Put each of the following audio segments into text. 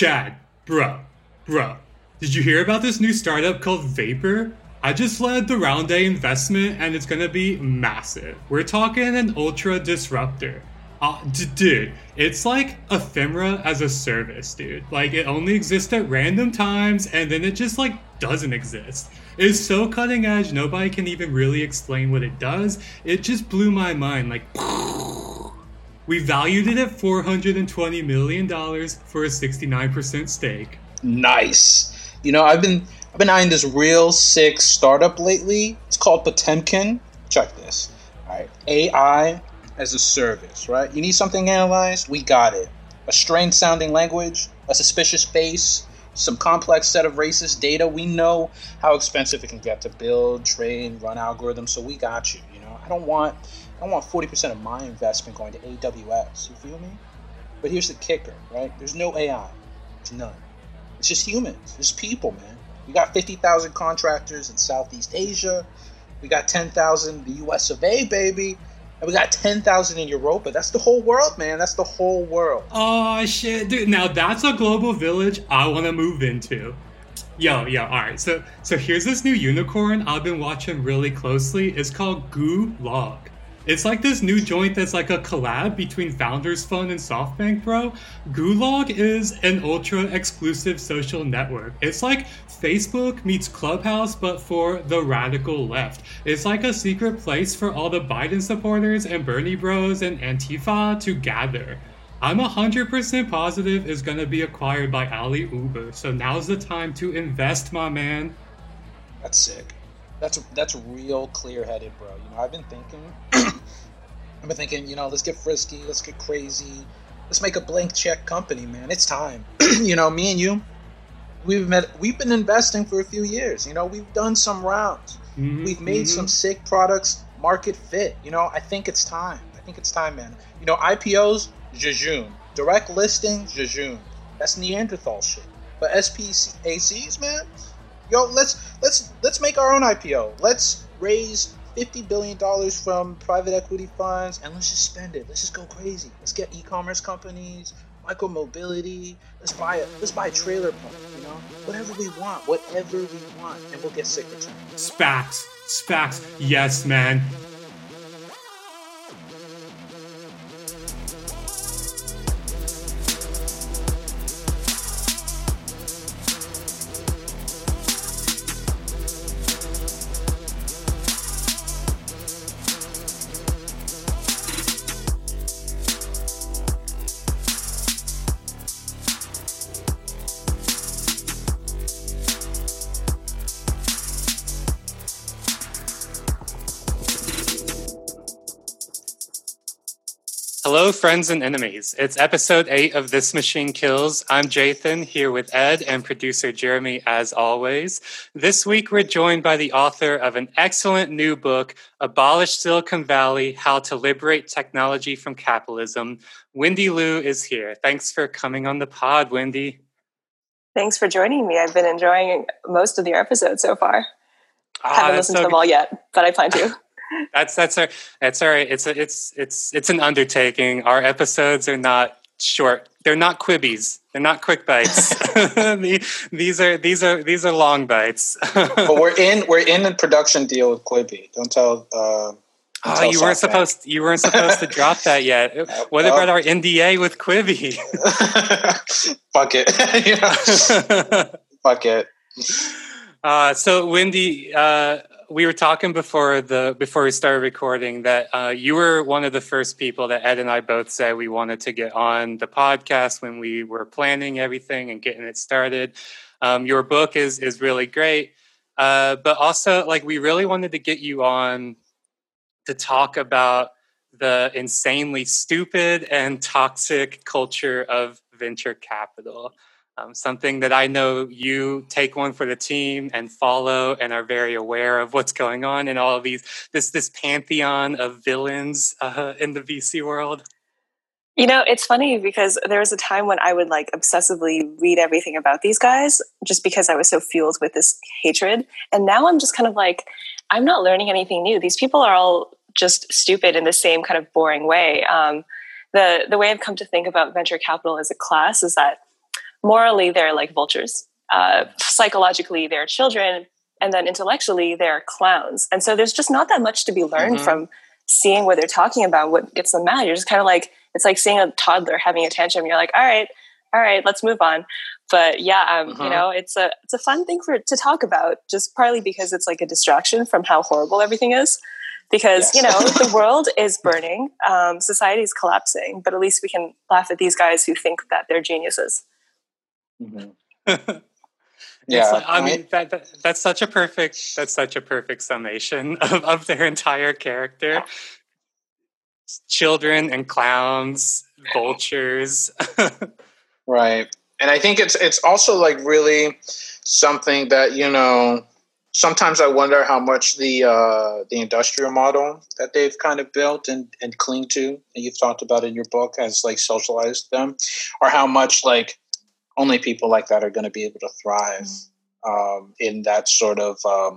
Chad, bro, bro, did you hear about this new startup called Vapor? I just led the round A investment and it's gonna be massive. We're talking an ultra disruptor. Uh, d- dude, it's like ephemera as a service, dude. Like it only exists at random times and then it just like doesn't exist. It's so cutting edge, nobody can even really explain what it does. It just blew my mind. Like, we valued it at $420 million for a 69% stake. Nice. You know, I've been I've been eyeing this real sick startup lately. It's called Potemkin. Check this. All right, AI as a service, right? You need something analyzed? We got it. A strange sounding language, a suspicious face, some complex set of racist data. We know how expensive it can get to build, train, run algorithms, so we got you. You know, I don't want I want 40% of my investment going to AWS. You feel me? But here's the kicker, right? There's no AI. There's none. It's just humans. It's people, man. We got 50,000 contractors in Southeast Asia. We got 10,000 in the US of A, baby. And we got 10,000 in Europa. That's the whole world, man. That's the whole world. Oh, shit. Dude, now that's a global village I want to move into. Yo, yo, all right. So, so here's this new unicorn I've been watching really closely. It's called Gulag. It's like this new joint that's like a collab between Founders Fund and SoftBank, bro. Gulag is an ultra exclusive social network. It's like Facebook meets Clubhouse, but for the radical left. It's like a secret place for all the Biden supporters and Bernie bros and Antifa to gather. I'm 100% positive it's gonna be acquired by Ali Uber, so now's the time to invest, my man. That's sick. That's that's real clear headed, bro. You know, I've been thinking, I've been thinking, you know, let's get frisky, let's get crazy, let's make a blank check company, man. It's time. you know, me and you, we've met, we've been investing for a few years. You know, we've done some rounds, mm-hmm, we've made mm-hmm. some sick products market fit. You know, I think it's time. I think it's time, man. You know, IPOs, jejune. Direct listing, jejune. That's Neanderthal shit. But SPACs, man, yo, let's let's let's make our own IPO. Let's raise fifty billion dollars from private equity funds and let's just spend it. Let's just go crazy. Let's get e-commerce companies, micro mobility. Let's buy a Let's buy a trailer park. You know, whatever we want, whatever we want, and we'll get sick returns. SPACs, SPACs. Yes, man. Hello, friends and enemies. It's episode eight of This Machine Kills. I'm Jathan here with Ed and producer Jeremy, as always. This week, we're joined by the author of an excellent new book, Abolish Silicon Valley How to Liberate Technology from Capitalism. Wendy Liu is here. Thanks for coming on the pod, Wendy. Thanks for joining me. I've been enjoying most of your episodes so far. Ah, Haven't listened so to them all yet, but I plan to. That's that's our that's all right. It's a, it's it's it's an undertaking. Our episodes are not short. They're not Quibis. They're not quick bites. these are these are these are long bites. but we're in we're in a production deal with Quibi. Don't tell. Uh, oh, you weren't supposed you weren't supposed to drop that yet. What about our NDA with Quibi? Fuck it. Fuck it. Uh, so Wendy, uh, we were talking before the before we started recording that uh, you were one of the first people that Ed and I both said we wanted to get on the podcast when we were planning everything and getting it started. Um, your book is is really great, uh, but also like we really wanted to get you on to talk about the insanely stupid and toxic culture of venture capital um, something that I know you take one for the team and follow and are very aware of what's going on in all of these this this pantheon of villains uh, in the VC world. You know, it's funny because there was a time when I would like obsessively read everything about these guys just because I was so fueled with this hatred. And now I'm just kind of like, I'm not learning anything new. These people are all just stupid in the same kind of boring way. Um, the the way I've come to think about venture capital as a class is that morally they're like vultures. Uh, psychologically they're children and then intellectually they're clowns. And so there's just not that much to be learned mm-hmm. from seeing what they're talking about what gets them mad. You're just kind of like it's like seeing a toddler having a tantrum. You're like all right all right let's move on. But yeah um, uh-huh. you know it's a it's a fun thing for to talk about just partly because it's like a distraction from how horrible everything is. Because yes. you know the world is burning um, society is collapsing but at least we can laugh at these guys who think that they're geniuses mm-hmm. yeah like, i mean that, that, that's such a perfect that's such a perfect summation of, of their entire character. Children and clowns vultures. Right. And i think it's it's also like really something that you know sometimes I wonder how much the uh, the industrial model that they've kind of built and, and cling to, and you've talked about in your book, has like socialized them, or how much like only people like that are going to be able to thrive um, in that sort of um,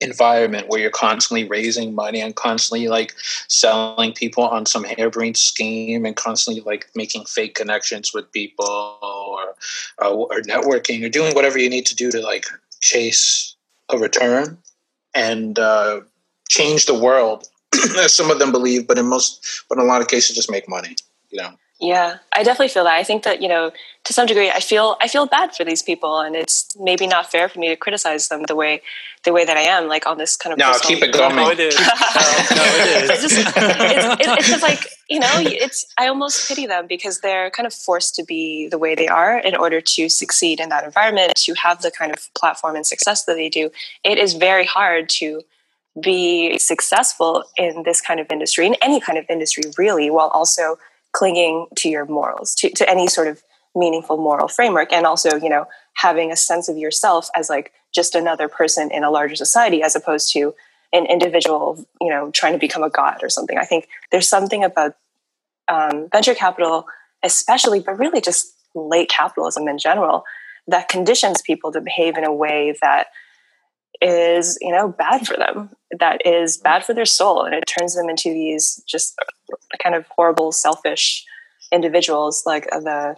environment where you're constantly raising money and constantly like selling people on some harebrained scheme and constantly like making fake connections with people or uh, or networking or doing whatever you need to do to like chase a return and uh, change the world, as some of them believe, but in most, but in a lot of cases, just make money. You know. Yeah, I definitely feel that. I think that you know, to some degree, I feel I feel bad for these people, and it's maybe not fair for me to criticize them the way the way that I am, like on this kind of. No, keep it going. No, it is. no, it is. it's just it's, it's, it's like you know, it's I almost pity them because they're kind of forced to be the way they are in order to succeed in that environment, to have the kind of platform and success that they do. It is very hard to be successful in this kind of industry, in any kind of industry, really, while also clinging to your morals, to, to any sort of meaningful moral framework, and also, you know, having a sense of yourself as like just another person in a larger society as opposed to an individual, you know, trying to become a god or something. I think there's something about um, venture capital, especially, but really just late capitalism in general, that conditions people to behave in a way that is, you know, bad for them, that is bad for their soul, and it turns them into these just kind of horrible, selfish individuals, like the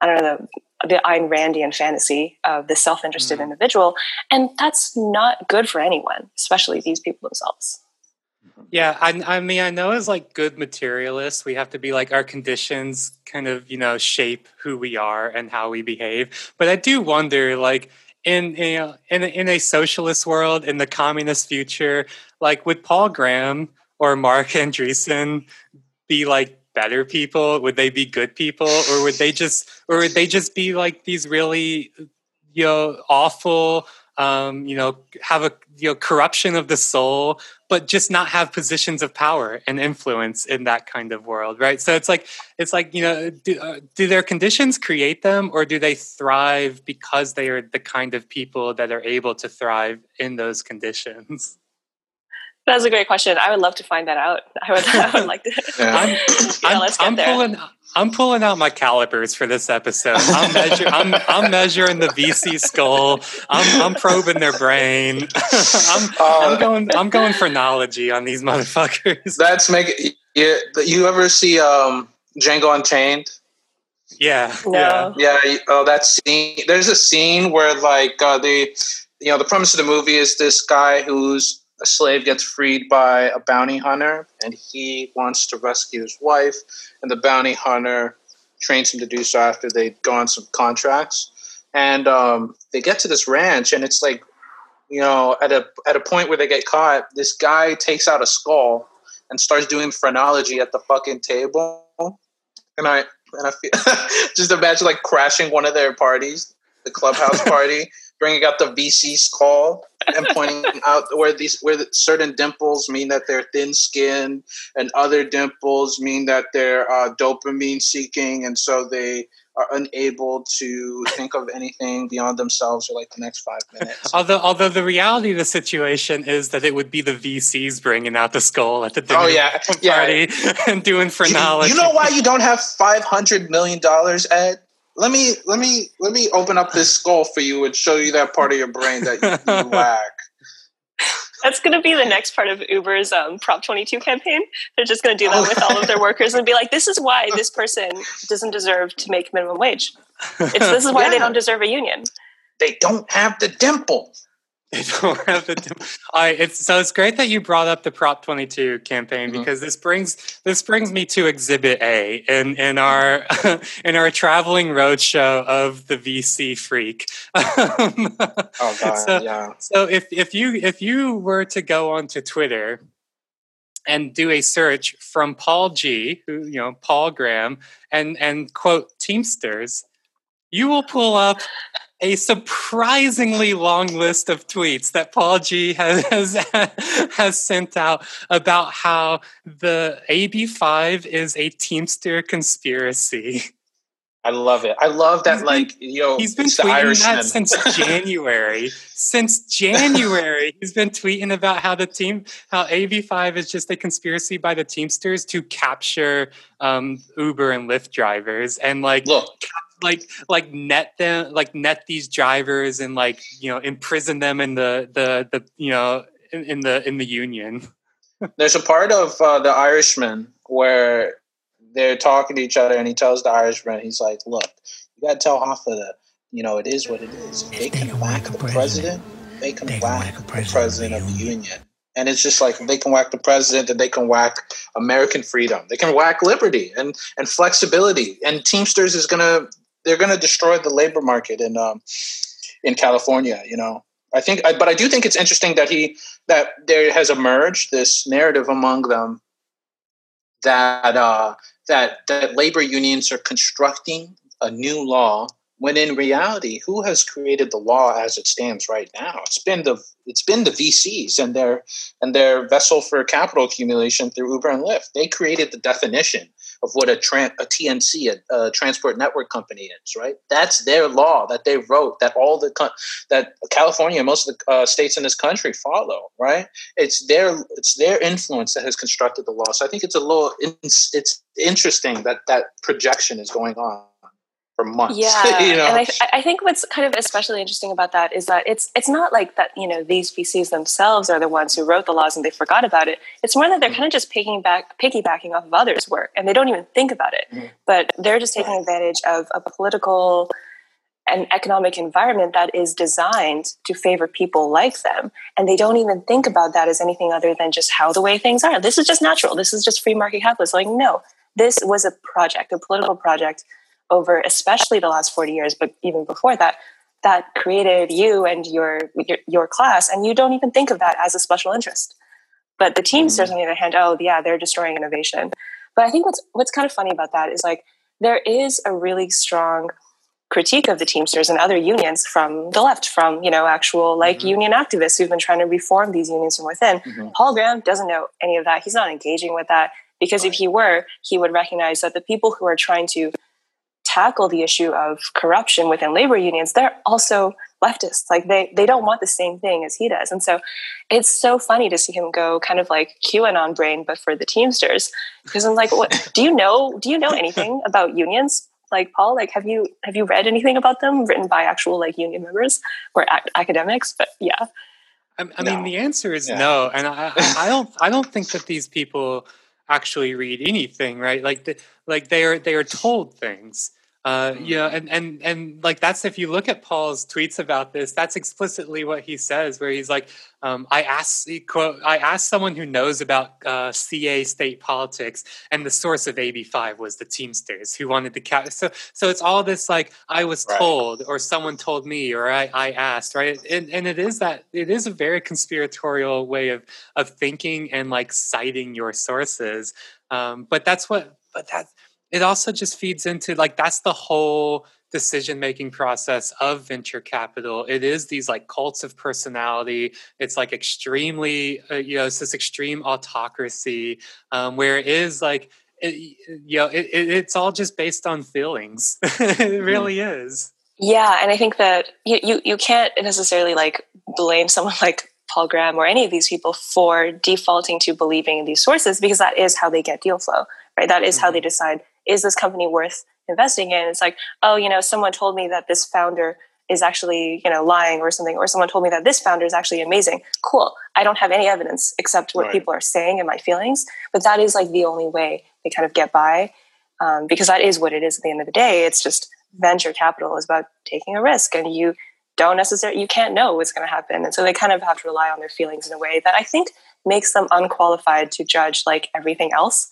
I don't know the the Ayn Randian fantasy of the self-interested mm. individual, and that's not good for anyone, especially these people themselves. Yeah, I, I mean, I know as like good materialists, we have to be like our conditions kind of you know shape who we are and how we behave. But I do wonder, like in you know, in in a socialist world, in the communist future, like would Paul Graham or mark Andreessen be like better people? Would they be good people, or would they just, or would they just be like these really, you know, awful, um, you know, have a you know corruption of the soul, but just not have positions of power and influence in that kind of world, right? So it's like it's like you know, do, uh, do their conditions create them, or do they thrive because they are the kind of people that are able to thrive in those conditions? That's a great question. I would love to find that out. I would, I would like to. Yeah. I'm, yeah, let's get I'm there. Pulling, I'm pulling out my calipers for this episode. I'm, measure, I'm, I'm measuring the VC skull. I'm, I'm probing their brain. I'm, uh, I'm going. I'm going for knowledge on these motherfuckers. That's make you, you ever see um, Django Unchained? Yeah, no. yeah, yeah. Oh, that scene. There's a scene where like uh, the, you know, the premise of the movie is this guy who's a slave gets freed by a bounty hunter and he wants to rescue his wife and the bounty hunter trains him to do so after they go on some contracts. And um, they get to this ranch and it's like you know at a at a point where they get caught this guy takes out a skull and starts doing phrenology at the fucking table. And i and i feel just imagine like crashing one of their parties the clubhouse party bringing out the VC skull and pointing out where these where the, certain dimples mean that they're thin skinned and other dimples mean that they're uh, dopamine seeking and so they are unable to think of anything beyond themselves for like the next five minutes. Although, although the reality of the situation is that it would be the VCs bringing out the skull at the dinner oh, yeah. party yeah. and doing phrenology. You, you know why you don't have five hundred million dollars, Ed? Let me let me let me open up this skull for you and show you that part of your brain that you, you lack. That's going to be the next part of Uber's um, Prop 22 campaign. They're just going to do that with all of their workers and be like, "This is why this person doesn't deserve to make minimum wage. It's, this is why yeah. they don't deserve a union. They don't have the dimple." They don't have the. I it's so it's great that you brought up the Prop 22 campaign mm-hmm. because this brings this brings me to Exhibit A in in our in our traveling roadshow of the VC freak. oh God! So, yeah. So if if you if you were to go onto Twitter and do a search from Paul G, who you know Paul Graham, and and quote Teamsters, you will pull up a surprisingly long list of tweets that Paul G has, has, sent out about how the AB5 is a Teamster conspiracy. I love it. I love that. He's like, been, yo, he's been tweeting that since January. since January, he's been tweeting about how the team, how AB5 is just a conspiracy by the Teamsters to capture um, Uber and Lyft drivers, and like, look, like like net them like net these drivers and like you know imprison them in the the the you know in, in the in the union there's a part of uh, the irishman where they're talking to each other and he tells the irishman he's like look you gotta tell hoffa that you know it is what it is if they, can whack the president, they can they whack, the president, president of the union. union and it's just like they can whack the president and they can whack American freedom. They can whack liberty and, and flexibility. And Teamsters is going to they're going to destroy the labor market in um, in California. You know, I think, but I do think it's interesting that he that there has emerged this narrative among them that uh, that that labor unions are constructing a new law when in reality, who has created the law as it stands right now? It's been the it's been the VCs and their and their vessel for capital accumulation through Uber and Lyft. They created the definition of what a, tra- a TNC, a, a, transport network company is, right? That's their law that they wrote that all the co- that California, and most of the uh, states in this country follow, right? It's their it's their influence that has constructed the law. So I think it's a little it's, it's interesting that that projection is going on for months. Yeah, you know? and I, I, think what's kind of especially interesting about that is that it's it's not like that. You know, these VCs themselves are the ones who wrote the laws and they forgot about it. It's more that they're mm-hmm. kind of just picking back, piggybacking off of others' work, and they don't even think about it. Mm-hmm. But they're just taking advantage of a political and economic environment that is designed to favor people like them, and they don't even think about that as anything other than just how the way things are. This is just natural. This is just free market capitalism. Like, no, this was a project, a political project over especially the last 40 years but even before that that created you and your, your, your class and you don't even think of that as a special interest but the teamsters mm-hmm. on the other hand oh yeah they're destroying innovation but i think what's what's kind of funny about that is like there is a really strong critique of the teamsters and other unions from the left from you know actual like mm-hmm. union activists who've been trying to reform these unions from within mm-hmm. paul graham doesn't know any of that he's not engaging with that because right. if he were he would recognize that the people who are trying to tackle the issue of corruption within labor unions, they're also leftists. Like they they don't want the same thing as he does. And so it's so funny to see him go kind of like QAnon brain, but for the Teamsters. Because I'm like, what do you know? Do you know anything about unions? Like Paul, like have you have you read anything about them written by actual like union members or ac- academics? But yeah. I, I no. mean, the answer is yeah. no, and I, I don't. I don't think that these people actually read anything, right? Like, the, like they are they are told things, uh, you know, and and and like that's if you look at Paul's tweets about this, that's explicitly what he says, where he's like, um, "I asked quote, I asked someone who knows about uh, CA state politics, and the source of AB five was the Teamsters who wanted to cap." So so it's all this like I was right. told, or someone told me, or I I asked, right? And and it is that it is a very conspiratorial way of of thinking and like citing your sources. Um, but that's what, but that it also just feeds into like that's the whole decision making process of venture capital it is these like cults of personality it's like extremely uh, you know it's this extreme autocracy um, where it is like it, you know it, it, it's all just based on feelings it mm-hmm. really is yeah and i think that you, you you can't necessarily like blame someone like Paul Graham or any of these people for defaulting to believing in these sources because that is how they get deal flow, right? That is mm-hmm. how they decide is this company worth investing in? It's like, oh, you know, someone told me that this founder is actually you know lying or something or someone told me that this founder is actually amazing. Cool. I don't have any evidence except what right. people are saying and my feelings but that is like the only way they kind of get by um, because that is what it is at the end of the day. It's just venture capital is about taking a risk and you don't necessarily you can't know what's going to happen. And so they kind of have to rely on their feelings in a way that i think makes them unqualified to judge like everything else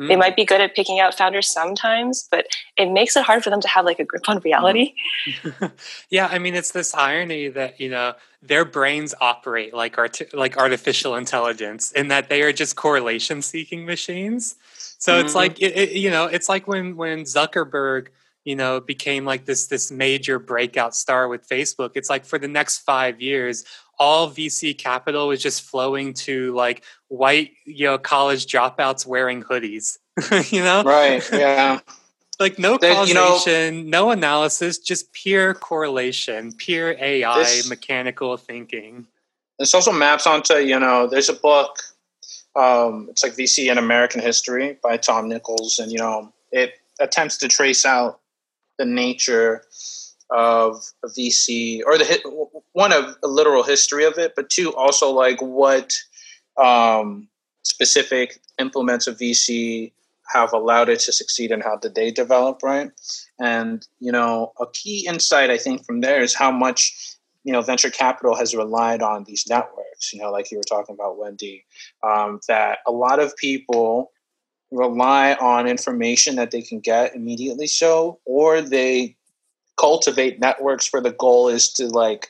Mm. They might be good at picking out founders sometimes, but it makes it hard for them to have like a grip on reality. yeah, I mean, it's this irony that you know their brains operate like art- like artificial intelligence, in that they are just correlation seeking machines. So mm-hmm. it's like it, it, you know, it's like when when Zuckerberg you know became like this this major breakout star with facebook it's like for the next five years all vc capital was just flowing to like white you know college dropouts wearing hoodies you know? Right yeah. Like no causation you know, no analysis just pure correlation pure ai this, mechanical thinking. This also maps onto you know there's a book um, it's like vc in american history by Tom Nicholas and you know it attempts to trace out the nature of VC or the one of a literal history of it, but two also like what um, specific implements of VC have allowed it to succeed and how did they develop, right? And you know, a key insight I think from there is how much you know venture capital has relied on these networks. You know, like you were talking about, Wendy, um, that a lot of people rely on information that they can get immediately so or they cultivate networks where the goal is to like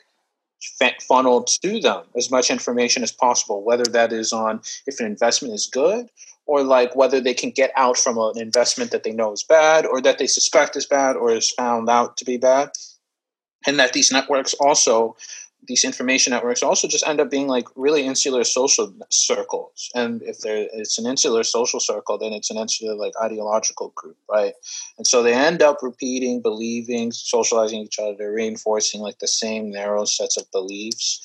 funnel to them as much information as possible whether that is on if an investment is good or like whether they can get out from an investment that they know is bad or that they suspect is bad or is found out to be bad. And that these networks also these information networks also just end up being like really insular social circles. And if there it's an insular social circle, then it's an insular like ideological group, right? And so they end up repeating, believing, socializing each other, reinforcing like the same narrow sets of beliefs,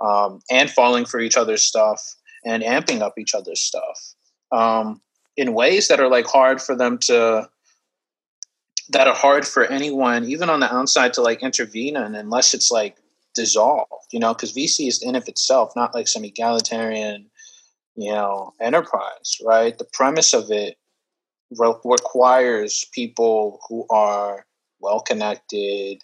um, and falling for each other's stuff and amping up each other's stuff um, in ways that are like hard for them to that are hard for anyone, even on the outside, to like intervene in, unless it's like dissolved, you know, because VC is in of itself not like some egalitarian, you know, enterprise, right? The premise of it re- requires people who are well connected,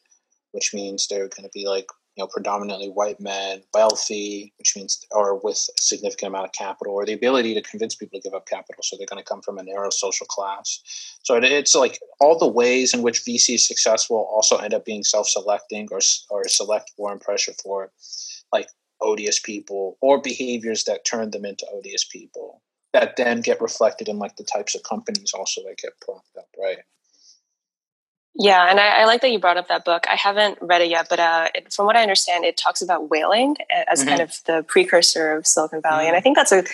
which means they're going to be like you know predominantly white men, wealthy, which means or with a significant amount of capital, or the ability to convince people to give up capital. So they're going to come from a narrow social class. So it's like all the ways in which VC is successful also end up being self-selecting or or select for and pressure for like odious people or behaviors that turn them into odious people that then get reflected in like the types of companies also that get propped up, right? Yeah, and I, I, like that you brought up that book. I haven't read it yet, but uh, it, from what I understand, it talks about whaling as mm-hmm. kind of the precursor of Silicon Valley, mm-hmm. and I mm-hmm. think that's a,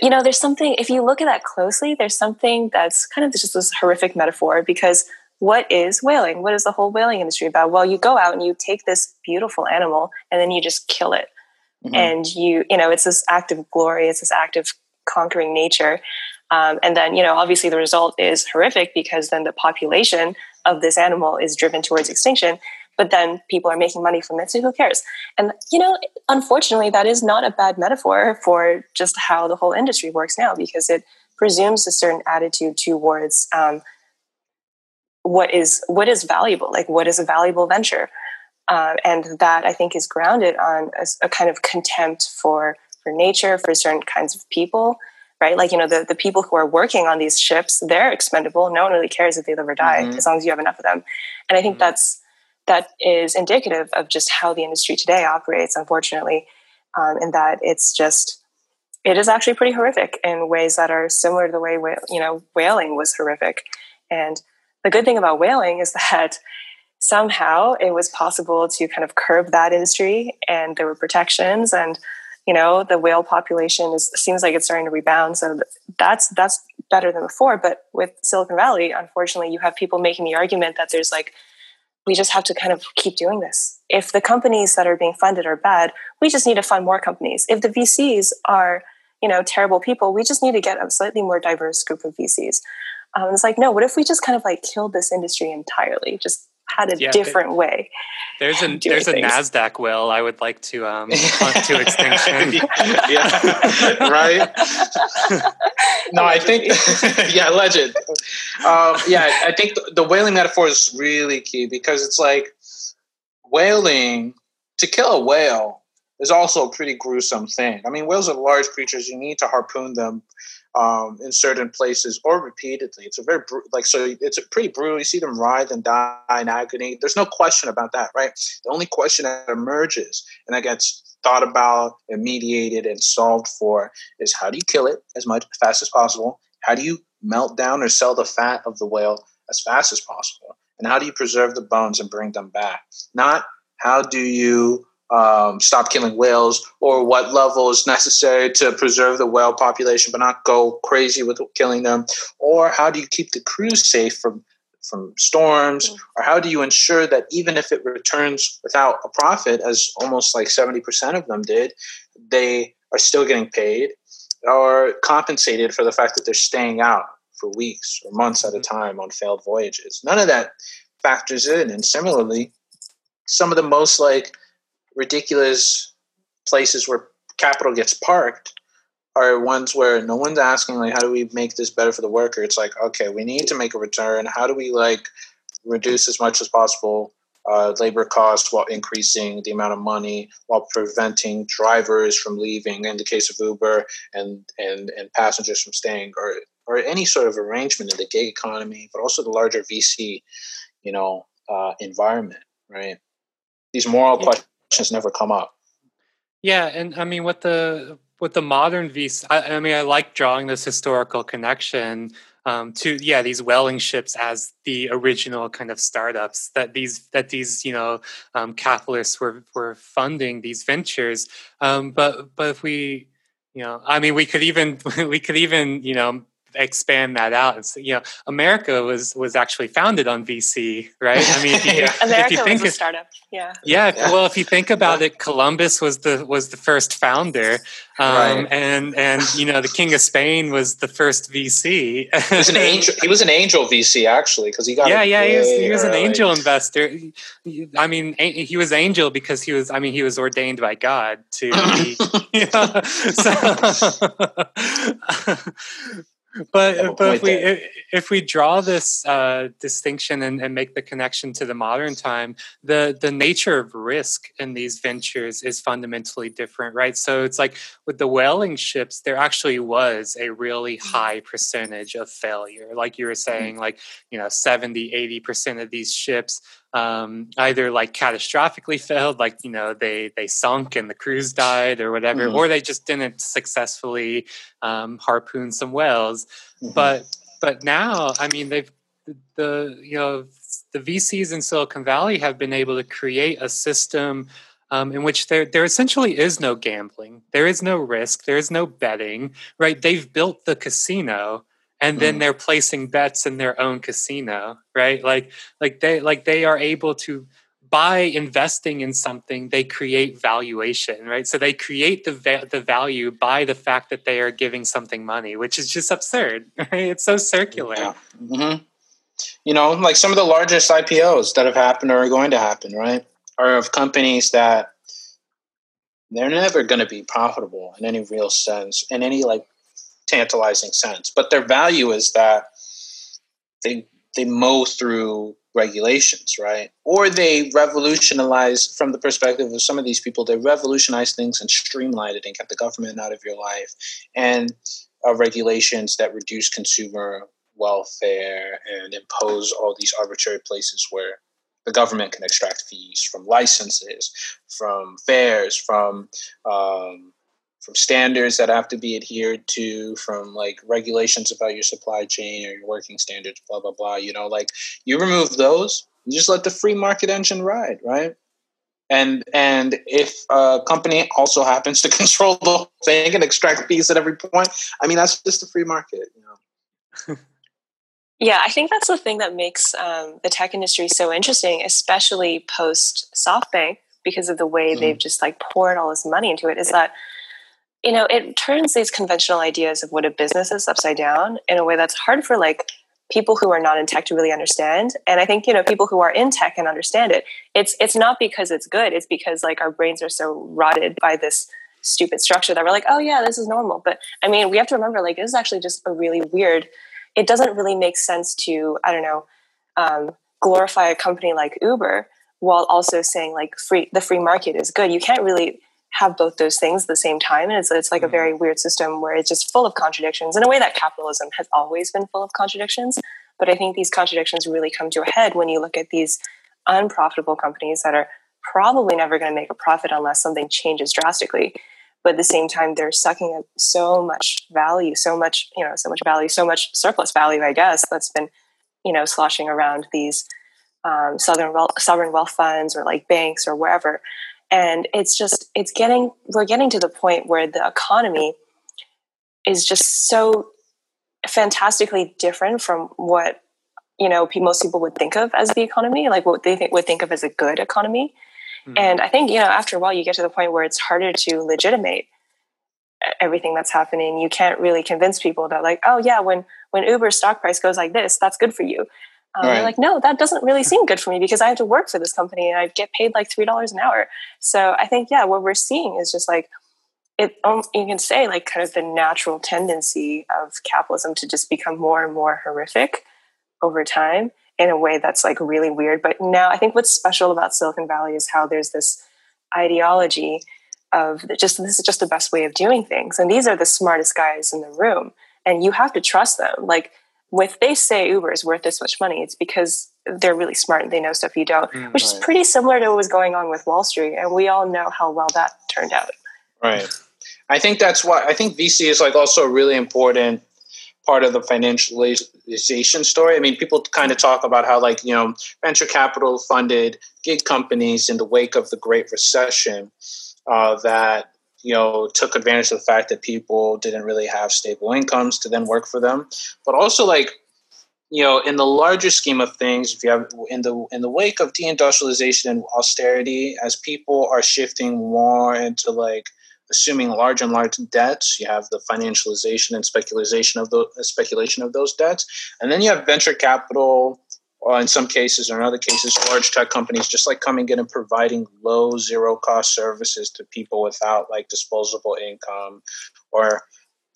you know, there's something. If you look at that closely, there's something that's kind of just this horrific metaphor because what is whaling? What is the whole whaling industry about? Well, you go out and you take this beautiful animal and then you just kill it, mm-hmm. and you, you know, it's this act of glory. It's this act of conquering nature. Um, and then, you know, obviously the result is horrific because then the population of this animal is driven towards extinction but then people are making money from it so who cares? And you know unfortunately that is not a bad metaphor for just how the whole industry works now because it presumes a certain attitude towards um, what is what is valuable like what is a valuable venture. Uh, and that i think is grounded on a, a kind of contempt for for nature for certain kinds of people right? Like, you know, the, the people who are working on these ships, they're expendable. No one really cares if they live or die mm-hmm. as long as you have enough of them. And I think mm-hmm. that's that is indicative of just how the industry today operates, unfortunately, um, in that it's just it is actually pretty horrific in ways that are similar to the way you know whaling was horrific. And the good thing about whaling is that somehow it was possible to kind of curb that industry, and there were protections and you know the whale population is seems like it's starting to rebound. So that's that's better than before. But with silicon valley unfortunately you have people making the argument that there's like we just have to kind of keep doing this. If the companies that are being funded are bad we just need to fund more companies. If the vcs are you know terrible people we just need to get a slightly more diverse group of vcs um, it's like no what if we just kind of like killed this industry entirely? Just had a Yeah, different way. There's a doing there's a. Nasdaq will I would like to um to extinction. yeah, right. No, I think yeah, legend. Um, yeah, I think the, the whaling metaphor is really key because it's like whaling to kill a whale is also a pretty gruesome thing. I mean, whales are large creatures. You need to harpoon them um, in certain places or repeatedly. It's a very like so. It's a pretty brutal. You see them writhe and die in agony. There's no question about that, right? The only question that emerges and that gets thought about and mediated and solved for is how do you kill it as much as fast as possible? How do you melt down or sell the fat of the whale as fast as possible? And how do you preserve the bones and bring them back? Not how do you um, stop killing whales or what level is necessary to preserve the whale population but not go crazy with killing them? Or how do you keep the crew safe from from storms? Mm. or how do you ensure that even if it returns without a profit as almost like 70% of them did they are still getting paid or compensated for the fact that they're staying out for weeks or months at a time on failed voyages? None of that factors in and similarly some of the most like ridiculous places where capital gets parked are ones where no one's asking like how do we make this better for the worker? It's like okay we need to make a return. How do we like reduce as much as possible uh, labor costs while increasing the amount of money while preventing drivers from leaving in the case of uber and and and passengers from staying or or any sort of arrangement in the gig economy but also the larger vc you know uh, environment right? These moral Yeah. questions never come up Yeah, and I mean, with the with the modern VC, I, I mean, I like drawing this historical connection um, to yeah these whaling ships as the original kind of startups that these that these you know um, capitalists were were funding these ventures. Um, but but if we you know, I mean, we could even we could even you know expand that out and say, you know america was was actually founded on vc right i mean if you, Yeah. America if you think was a startup. Yeah. yeah, Yeah. well, if you think about it, Columbus was the was the first founder, um, Right. and and you know the King of Spain was the first VC. he was an angel he was an angel vc actually because he got yeah, yeah, he was, he was an early. angel investor. I mean, he was angel because he was. I mean, he was ordained by God to. Be, you know, so, but but if we if, if we draw this uh, distinction and, and make the connection to the modern time, the the nature of risk in these ventures is fundamentally different, right? So it's like with the whaling ships, there actually was a really high percentage of failure, like you were saying, like you know 70 80 percent of these ships um, either like catastrophically failed, like you know they they sunk and the crews died or whatever, Mhm. or they just didn't successfully um, harpoon some whales. Mhm. But but now, I mean, they've the you know the VCs in Silicon Valley have been able to create a system. Um, in which there there essentially is no gambling, there is no risk, there is no betting, right? They've built the casino, and then Mhm. they're placing bets in their own casino, right? Like like they like they are able to by investing in something they create valuation right so they create the va- the value by the fact that they are giving something money which is just absurd right it's so circular Yeah. hmm You know, like some of the largest IPOs that have happened or are going to happen, right, are of companies that they're never going to be profitable in any real sense, in any like tantalizing sense. But their value is that they they mow through regulations, right? Or they revolutionize from the perspective of some of these people. They revolutionize things and streamline it and get the government out of your life, and uh, regulations that reduce consumer welfare and impose all these arbitrary places where the government can extract fees from licenses, from fares, from um, from standards that have to be adhered to, from like regulations about your supply chain or your working standards, blah blah blah. You know, like you remove those, you just let the free market engine ride, right? And and if a company also happens to control the whole thing and extract fees at every point, I mean that's just the free market, you know. Yeah, I think that's the thing that makes um, the tech industry so interesting, especially post SoftBank, because of the way Mhm. they've just like poured all this money into it. Is that you know it turns these conventional ideas of what a business is upside down in a way that's hard for like people who are not in tech to really understand. And I think, you know, people who are in tech and understand it. It's it's not because it's good, it's because like our brains are so rotted by this stupid structure that we're like, oh yeah, this is normal. But I mean, we have to remember like this is actually just a really weird. It doesn't really make sense to I don't know um, glorify a company like Uber while also saying like free the free market is good. You can't really have both those things at the same time, and it's it's like mm-hmm. a very weird system where it's just full of contradictions in a way that capitalism has always been full of contradictions. But I think these contradictions really come to a head when you look at these unprofitable companies that are probably never going to make a profit unless something changes drastically but at the same time they're sucking up so much value so much you know so much value so much surplus value i guess that's been you know sloshing around these um, southern wealth, sovereign wealth funds or like banks or wherever and it's just it's getting we're getting to the point where the economy is just so fantastically different from what you know most people would think of as the economy like what they think, would think of as a good economy Mm-hmm. And I think, you know, after a while, you get to the point where it's harder to legitimate everything that's happening. You can't really convince people that, like, oh, yeah, when, when Uber's stock price goes like this, that's good for you. Um, right. They're like, no, that doesn't really seem good for me because I have to work for this company and I get paid like $3 an hour. So I think, yeah, what we're seeing is just like, it um, you can say like kind of the natural tendency of capitalism to just become more and more horrific over time in a way that's like really weird. But now I think what's special about Silicon Valley is how there's this ideology of just this is just the best way of doing things. And these are the smartest guys in the room. And you have to trust them. Like if they say Uber is worth this much money, it's because they're really smart and they know stuff you don't, mm, which right. is pretty similar to what was going on with Wall Street. And we all know how well that turned out. Right. I think that's why I think VC is like also a really important part of the financialization story. I mean, people kind of talk about how, like, you know, venture capital funded gig companies in the wake of the Great Recession uh, that, you know, took advantage of the fact that people didn't really have stable incomes to then work for them. But also, like, you know, in the larger scheme of things, if you have in the in the wake of deindustrialization and austerity, as people are shifting more into like assuming large and large debts. You have the financialization and speculation of the speculation of those debts, and then you have venture capital, or in some cases, or in other cases, large tech companies just like coming in and providing low zero cost services to people without like disposable income or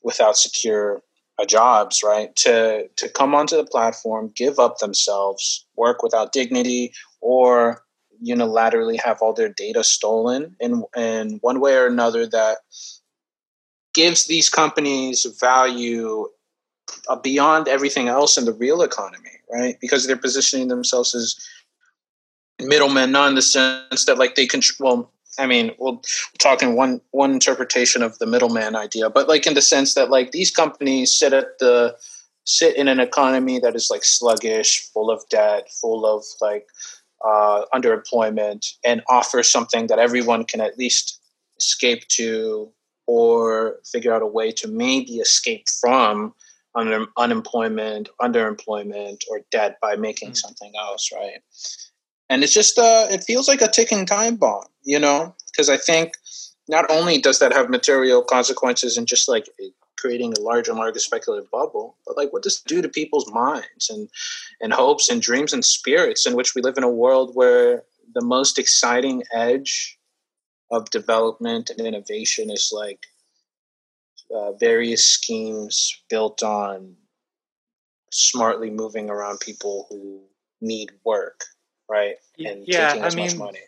without secure uh, jobs, right? To to come onto the platform, give up themselves, work without dignity, or unilaterally have all their data stolen in in one way or another that gives these companies value uh, beyond everything else in the real economy, right? Because they're positioning themselves as middlemen, not in the sense that like they control. Well, I mean, we'll we're talking one one interpretation of the middleman idea, but like in the sense that like these companies sit at the sit in an economy that is like sluggish, full of debt, full of like uh, underemployment and offer something that everyone can at least escape to or figure out a way to maybe escape from un- unemployment, underemployment, or debt by making mm. something else, right? And it's just, uh, it feels like a ticking time bomb, you know? Because I think not only does that have material consequences and just like creating a larger and larger speculative bubble. But like, what does it do to people's minds and and hopes and dreams and spirits in which we live in a world where the most exciting edge of development and innovation is like uh, various schemes built on smartly moving around people who need work, right? And yeah, taking as I mean, much money.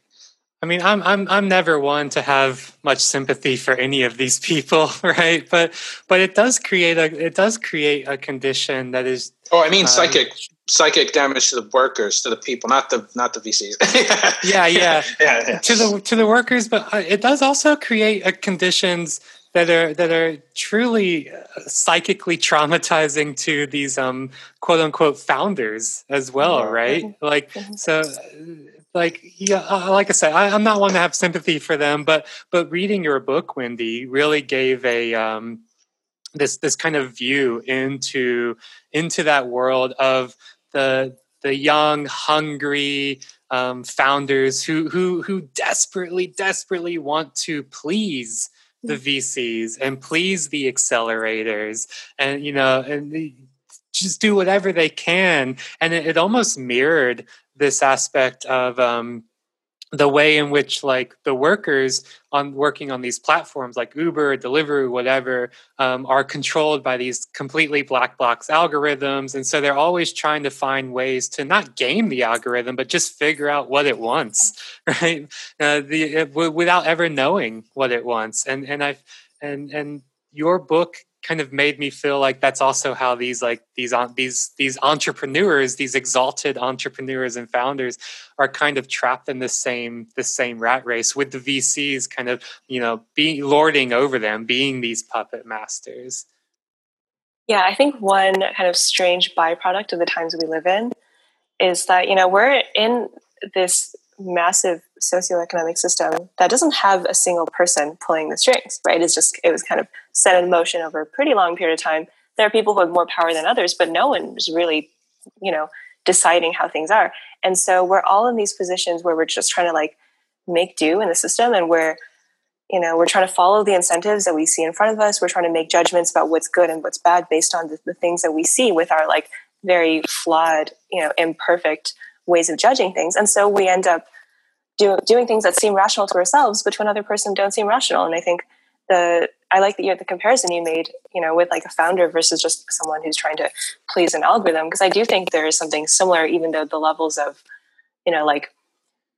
I mean, I'm I'm I'm never one to have much sympathy for any of these people, right? But but it does create a it does create a condition that is. Oh, I mean, um, psychic psychic damage to the workers, to the people, not the not the VCs. yeah, yeah, yeah, yeah, to the to the workers, but uh, it does also create a conditions that are that are truly uh, psychically traumatizing to these um quote unquote founders as well, right? Like mm-hmm. so like yeah uh, like i said I, am not one to have sympathy for them but but reading your book wendy really gave a um, this this kind of view into into that world of the the young hungry um, founders who who who desperately desperately want to please the. VCs and please the accelerators and you know and the, just do whatever they can and it, it almost mirrored this aspect of um, the way in which like the workers on working on these platforms like uber deliveroo whatever um, are controlled by these completely black box algorithms. And so they're always trying to find ways to not game the algorithm but just figure out what it wants right? Uh, the, it, w- without ever knowing what it wants. And and i and and your book kind of made me feel like that's also how these like these these these entrepreneurs these exalted entrepreneurs and founders are kind of trapped in the same the same rat race with the VCs kind of you know being lording over them being these puppet masters. Yeah i think one kind of strange byproduct of the times we live in is that you know we're in this massive socioeconomic system that doesn't have a single person pulling the strings, right? It's just, it was kind of set in motion over a pretty long period of time. There are people who have more power than others, but no one is really, you know, deciding how things are. And so we're all in these positions where we're just trying to like make do in the system and we're, you know, we're trying to follow the incentives that we see in front of us. We're trying to make judgments about what's good and what's bad based on the, the things that we see with our like very flawed, you know, imperfect ways of judging things. And so we end up do, doing things that seem rational to ourselves, but to another person don't seem rational. And I think the I like the, the comparison you made, you know, with like a founder versus just someone who's trying to please an algorithm. Because I do think there is something similar, even though the levels of, you know, like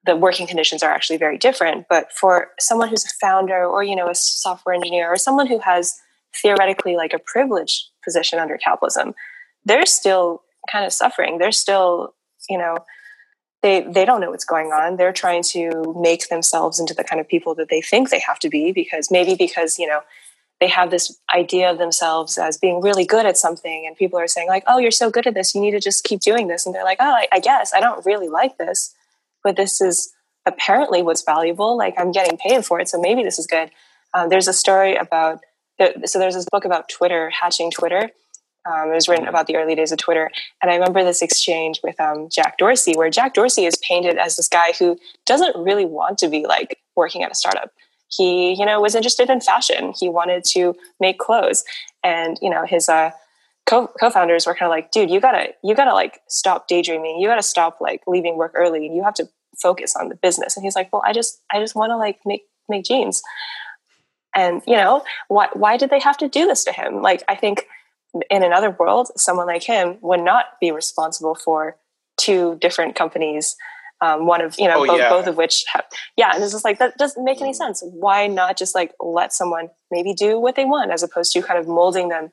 the working conditions are actually very different. But for someone who's a founder or, you know, a software engineer or someone who has theoretically like a privileged position under capitalism, they're still kind of suffering. They're still, you know, they they don't know what's going on. They're trying to make themselves into the kind of people that they think they have to be because maybe because you know they have this idea of themselves as being really good at something and people are saying like oh you're so good at this. You need to just keep doing this. And they're like oh I, I guess. I don't really like this but this is apparently what's valuable. Like i'm getting paid for it so maybe this is good. Um, there's a story about so there's this book about twitter hatching twitter um, it was written about the early days of Twitter. And I remember this exchange with um, Jack Dorsey, where Jack Dorsey is painted as this guy who doesn't really want to be like working at a startup. He, you know, was interested in fashion. He wanted to make clothes. And, you know, his uh, co- co-founders were kind of like, dude, you gotta, you gotta like stop daydreaming. You gotta stop like leaving work early and you have to focus on the business. And he's like, well, I just, I just want to like make, make jeans. And, you know, why, why did they have to do this to him? Like, I think, in another world, someone like him would not be responsible for two different companies. Um, one of you know oh, both, yeah. both of which have yeah and it's just like that doesn't make any mm. sense why not just like let someone maybe do what they want as opposed to kind of molding them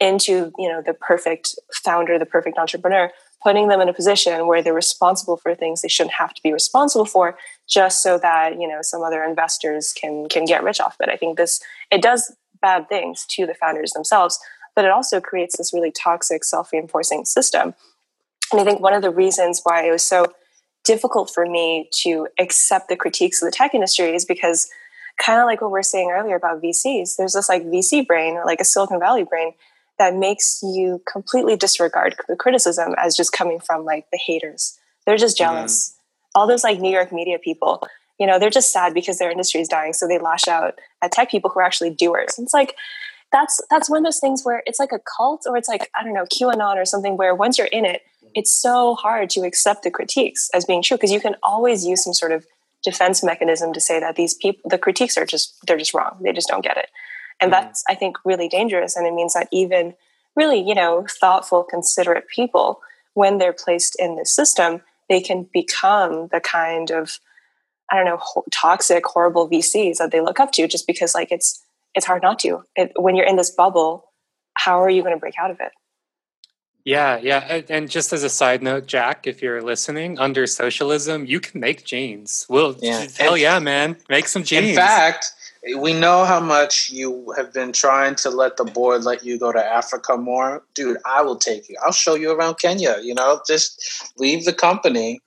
into you know the perfect founder the perfect entrepreneur putting them in a position where they're responsible for things they shouldn't have to be responsible for just so that you know some other investors can can get rich off it i think this it does bad things to the founders themselves but it also creates this really toxic self-reinforcing system and i think one of the reasons why it was so difficult for me to accept the critiques of the tech industry is because kind of like what we are saying earlier about vcs there's this like vc brain or like a silicon valley brain that makes you completely disregard the criticism as just coming from like the haters they're just mm-hmm. jealous mm. all those like new york media people you know they're just sad because their industry is dying so they lash out at tech people who are actually doers and it's like that's that's one of those things where it's like a cult or it's like I don't know QAnon or something where once you're in it, it's so hard to accept the critiques as being true because you can always use some sort of defense mechanism to say that these people the critiques are just they're just wrong. They just don't get it. And mm-hmm. that's i think really dangerous. And it means that even really you know thoughtful considerate people when they're placed in this system they can become the kind of i don't know toxic horrible vcs that they look up to just because like it's it's hard not to. It, when you're in this bubble, how are you going to break out of it? Yeah, yeah. And just as a side note, Jack, if you're listening, under socialism, you can make jeans. Well, yeah. hell yeah, man. Make some jeans. In fact, we know how much you have been trying to let the board let you go to Africa more. Dude, I will take you. I'll show you around Kenya, you know, just leave the company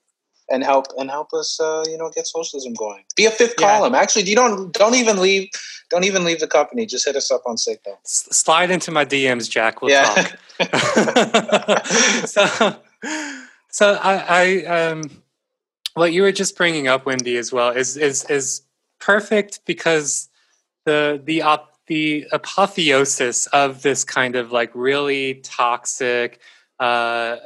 and help and help us uh, you know get socialism going. Be a fifth yeah. column. Actually, you don't don't even leave don't even leave the company. Just hit us up on Signal. Slide into my DMs, Jack. We'll yeah. talk. so, so I, I um, what you were just bringing up, Wendy, as well, is is is perfect because the the op the apotheosis of this kind of like really toxic uh,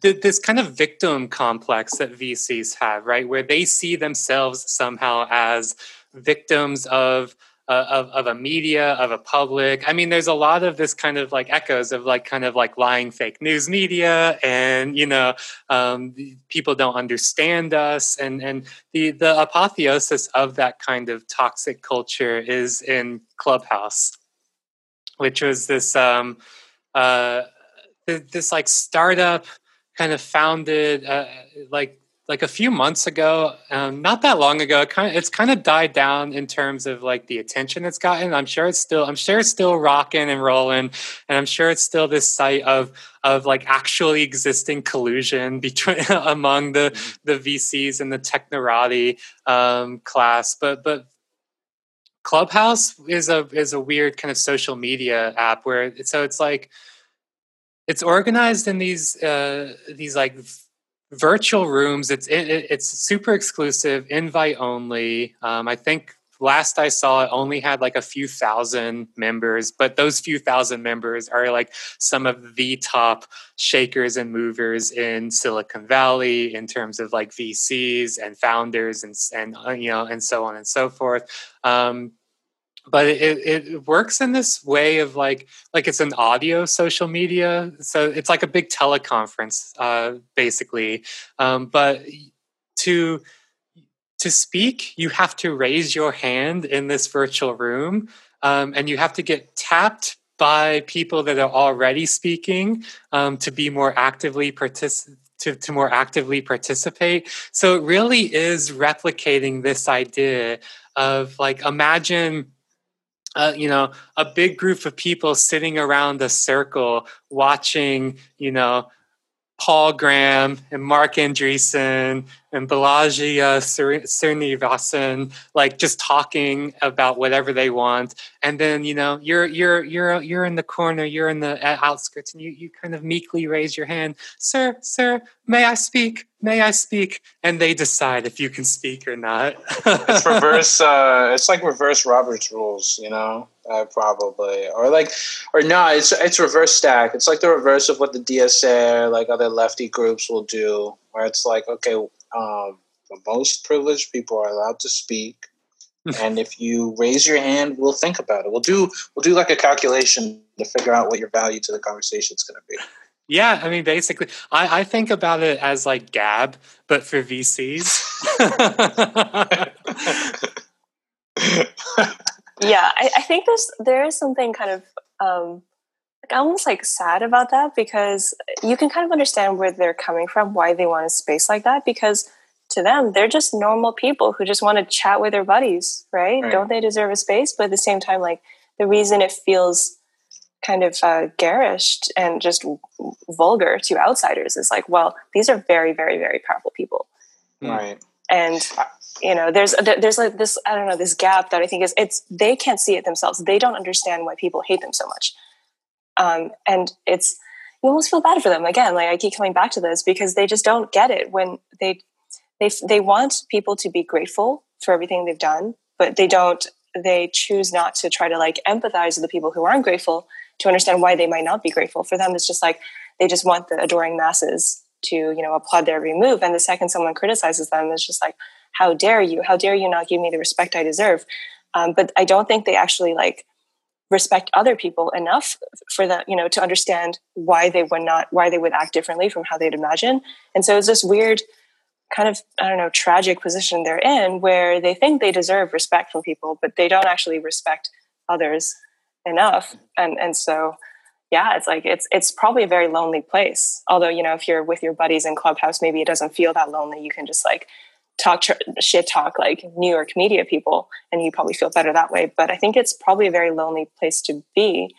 this kind of victim complex that VCs have, right, where they see themselves somehow as victims of uh, of, of a media of a public. I mean there's a lot of this kind of like echoes of like kind of like lying fake news media and you know um, people don't understand us. And and the the apotheosis of that kind of toxic culture is in clubhouse which was this um uh this like startup kind of founded uh, like like a few months ago, um, not that long ago. It kind of, it's kind of died down in terms of like the attention it's gotten. I'm sure it's still I'm sure it's still rocking and rolling, and I'm sure it's still this site of of like actually existing collusion between among the mm-hmm. the VCs and the technorati um, class. But but Clubhouse is a is a weird kind of social media app where so it's like it's organized in these uh, these like virtual rooms. It's it, it's super exclusive, invite only. Um, I think last I saw it only had like a few thousand members, but those few thousand members are like some of the top shakers and movers in Silicon Valley in terms of like VCs and founders and and uh, you know and so on and so forth. Um, but it, it works in this way of like like it's an audio social media so it's like a big teleconference uh, basically um, but to to speak you have to raise your hand in this virtual room um, and you have to get tapped by people that are already speaking um, to be more actively to, to more actively participate. So it really is replicating this idea of like imagine uh, you know, a big group of people sitting around a circle watching, you know, Paul Graham and Marc Andreessen and Balaji uh, Srinivasan, like just talking about whatever they want, and then you know you're you're you're you're in the corner, you're in the outskirts, and you you kind of meekly raise your hand, sir, sir, may I speak? May I speak? And they decide if you can speak or not. it's reverse. Uh, it's like reverse Robert's rules, you know. Uh, probably. Or like or no it's it's reverse stack. It's like the reverse of what the dsa or like other lefty groups will do where it's like okay um, the most privileged people are allowed to speak and if you raise your hand we'll think about it. We'll do we'll do like a calculation to figure out what your value to the conversation is going to be. Yeah i mean basically I, I think about it as like gab but for vcs yeah, I, I, think there's there is something kind of um, like almost like sad about that because you can kind of understand where they're coming from, why they want a space like that. Because to them, they're just normal people who just want to chat with their buddies, right? right. Don't they deserve a space? But at the same time, like the reason it feels kind of uh, garish and just vulgar to outsiders is like, well, these are very, very, very powerful people, right? And you know there's there's like this i don't know this gap that i think is it's they can't see it themselves. They don't understand why people hate them so much. Um, and it's you almost feel bad for them. Again like i keep coming back to this because they just don't get it when they they they want people to be grateful for everything they've done but they don't they choose not to try to like empathize with the people who aren't grateful to understand why they might not be grateful. For them it's just like they just want the adoring masses to you know applaud their every move. And the second someone criticizes them it's just like how dare you how dare you not give me the respect i deserve. Um, but i don't think they actually like respect other people enough for that you know to understand why they would not why they would act differently from how they'd imagine. And so it's this weird kind of i don't know tragic position they're in where they think they deserve respect from people but they don't actually respect others enough. And and so yeah it's like it's it's probably a very lonely place. Although you know if you're with your buddies in clubhouse maybe it doesn't feel that lonely. You can just like talk shit talk like New York media people, and you probably feel better that way. But I think it's probably a very lonely place to be,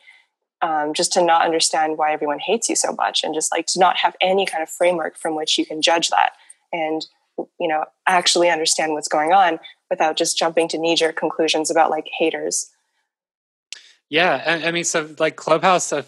um, just to not understand why everyone hates you so much, and just like to not have any kind of framework from which you can judge that, and you know actually understand what's going on without just jumping to knee jerk conclusions about like haters. Yeah, I, mean, so like Clubhouse uh,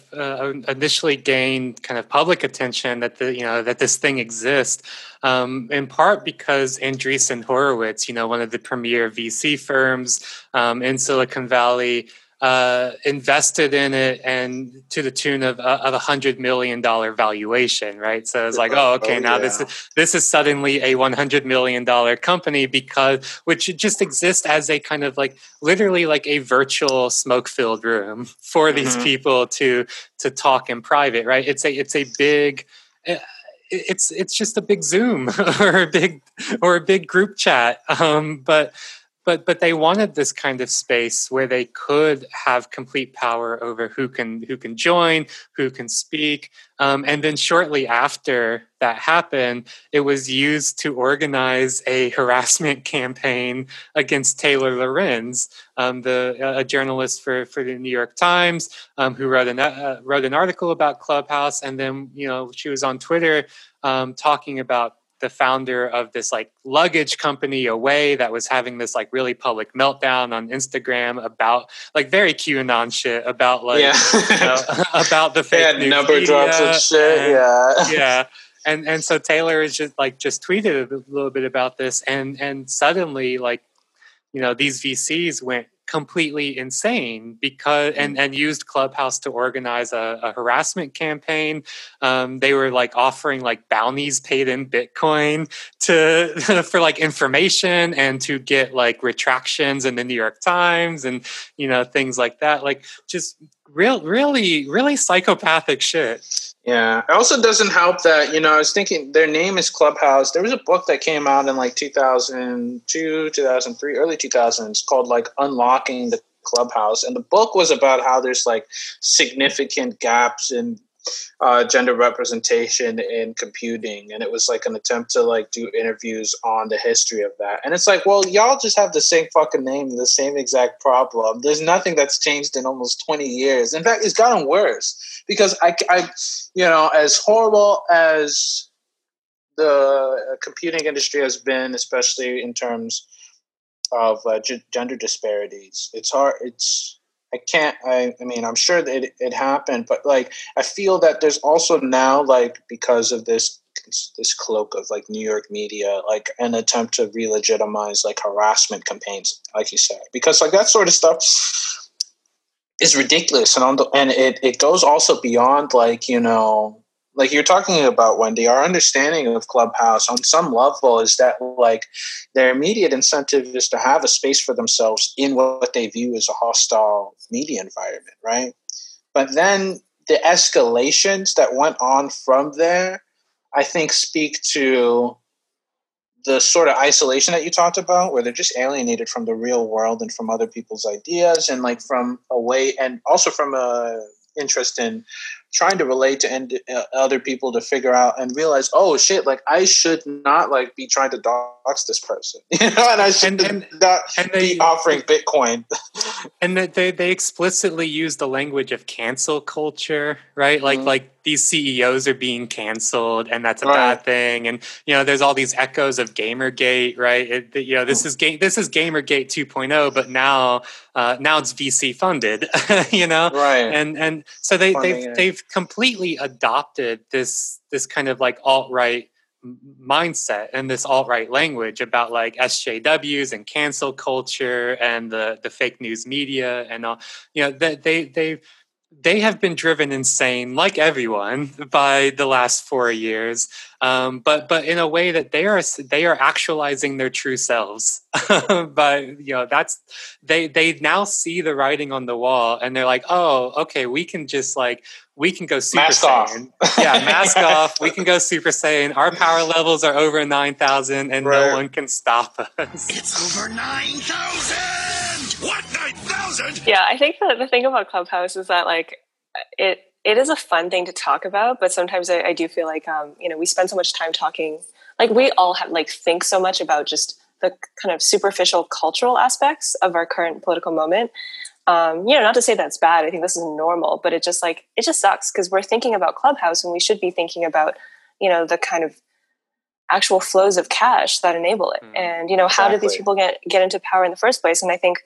initially gained kind of public attention that the you know that this thing exists, um, in part because Andreessen Horowitz, you know, one of the premier VC firms um, in Silicon Valley, uh, invested in it and to the tune of, uh, of a hundred million dollar valuation, right? So it's like, oh, okay, oh, now yeah. this is this is suddenly a one hundred million dollar company because which just exists as a kind of like literally like a virtual smoke filled room for these mm-hmm. people to to talk in private, right? It's a it's a big eh, it's it's just a big zoom or a big or a big group chat um, but but but they wanted this kind of space where they could have complete power over who can who can join, who can speak, um, and then shortly after that happened, it was used to organize a harassment campaign against Taylor Lorenz, um, the a journalist for for the New York Times, um, who wrote an uh, wrote an article about Clubhouse, and then you know she was on Twitter um, talking about the founder of this like luggage company away that was having this like really public meltdown on Instagram about like very QAnon shit about like yeah. you know, about the fake yeah, news number media drops and shit. And, yeah, yeah. And and so Taylor is just like just tweeted a little bit about this, and and suddenly like you know these VCs went completely insane because and mm. and used clubhouse to organize a, a harassment campaign um, they were like offering like bounties paid in bitcoin to for like information and to get like retractions in the new york times and you know things like that like just real really really psychopathic shit yeah. It also doesn't help that, you know, I was thinking their name is Clubhouse. There was a book that came out in like 2002, 2003, early 2000s called like Unlocking the Clubhouse. And the book was about how there's like significant gaps in uh, gender representation in computing. And it was like an attempt to like do interviews on the history of that. And it's like well y'all just have the same fucking name the same exact problem. There's nothing that's changed in almost 20 years. In fact it's gotten worse. Because i, I you know as horrible as the computing industry has been especially in terms of uh, g- gender disparities it's hard it's I can't. I, I mean, I'm sure that it, it happened, but like, I feel that there's also now, like, because of this this cloak of like New York media, like an attempt to re-legitimize like harassment campaigns, like you said, because like that sort of stuff is ridiculous, and on the and it it goes also beyond like you know like you're talking about wendy our understanding of clubhouse on some level is that like their immediate incentive is to have a space for themselves in what they view as a hostile media environment right? But then the escalations that went on from there i think speak to the sort of isolation that you talked about where they're just alienated from the real world and from other people's ideas and like from a way and also from a interest in trying to relate to end, uh, other people to figure out and realize, oh shit, like I should not like be trying to dox this person, you know, and I should and, and, not and they, be offering Bitcoin. and they they explicitly use the language of cancel culture, right? Like mm-hmm. like these CEOs are being canceled, and that's a right. bad thing. And you know, there's all these echoes of GamerGate, right? It, you know, this is game this is GamerGate 2.0, but now uh, now it's VC funded, you know, right? And and so they they've they've completely adopted this this kind of like alt right mindset and this alt right language about like SJWs and cancel culture and the the fake news media and all. You know, that they they they have been driven insane, like everyone, by the last four years. Um, but but in a way that they are they are actualizing their true selves. but you know that's they they now see the writing on the wall, and they're like, oh, okay, we can just like we can go super mask saiyan. Off. yeah, mask off. We can go super saiyan. Our power levels are over nine thousand, and right. no one can stop us. It's over nine thousand. What nine thousand? Yeah, I think that the thing about Clubhouse is that like it it is a fun thing to talk about, but sometimes I, I do feel like um, you know we spend so much time talking. Like we all have like think so much about just the kind of superficial cultural aspects of our current political moment um, you know, not to say that's bad. I think this is normal, but it just like it just sucks because we're thinking about Clubhouse and we should be thinking about, you know, the kind of actual flows of cash that enable it. Mm, and you know, exactly. how did these people get get into power in the first place? And I think,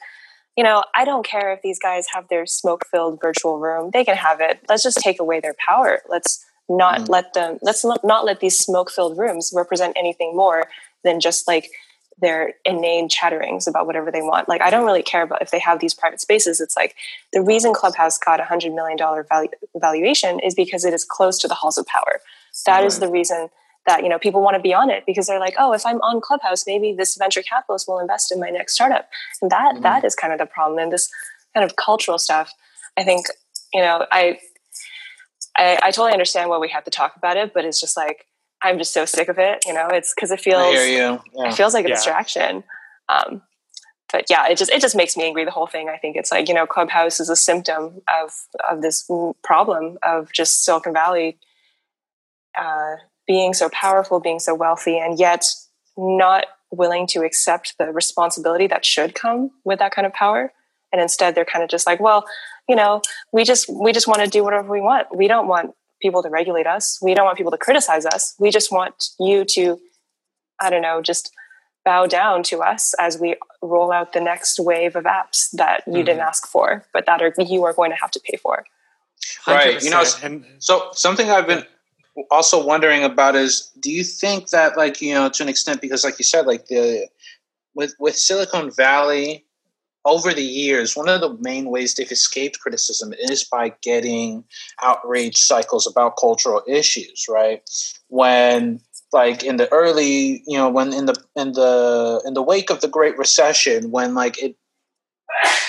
you know, I don't care if these guys have their smoke filled virtual room; they can have it. Let's just take away their power. Let's not mm. let them. Let's not let these smoke filled rooms represent anything more than just like their inane chatterings about whatever they want. Like I don't really care about if they have these private spaces. It's like the reason Clubhouse got a hundred million dollar valu- valuation is because it is close to the halls of power. That right. is the reason that you know people want to be on it because they're like, oh, if I'm on Clubhouse, maybe this venture capitalist will invest in my next startup, and that, mm-hmm. that is kind of the problem. And this kind of cultural stuff, I think you know, I, I I totally understand why we have to talk about it, but it's just like I'm just so sick of it. You know, it's because it feels yeah. it feels like a yeah. distraction. Um, but yeah, it just it just makes me angry. The whole thing. I think it's like you know, Clubhouse is a symptom of of this problem of just Silicon Valley uh, being so powerful, being so wealthy, and yet not willing to accept the responsibility that should come with that kind of power. And instead, they're kind of just like, well, you know, we just we just want to do whatever we want. We don't want people to regulate us. We don't want people to criticize us. We just want you to, I don't know, just bow down to us as we roll out the next wave of apps that you mm-hmm. didn't ask for, but that are you are going to have to pay for. Right. You know, so something I've been also wondering about is do you think that like, you know, to an extent because like you said like the with with Silicon Valley over the years, one of the main ways they've escaped criticism is by getting outrage cycles about cultural issues, right? When like in the early, you know, when in the in the in the wake of the Great Recession, when like it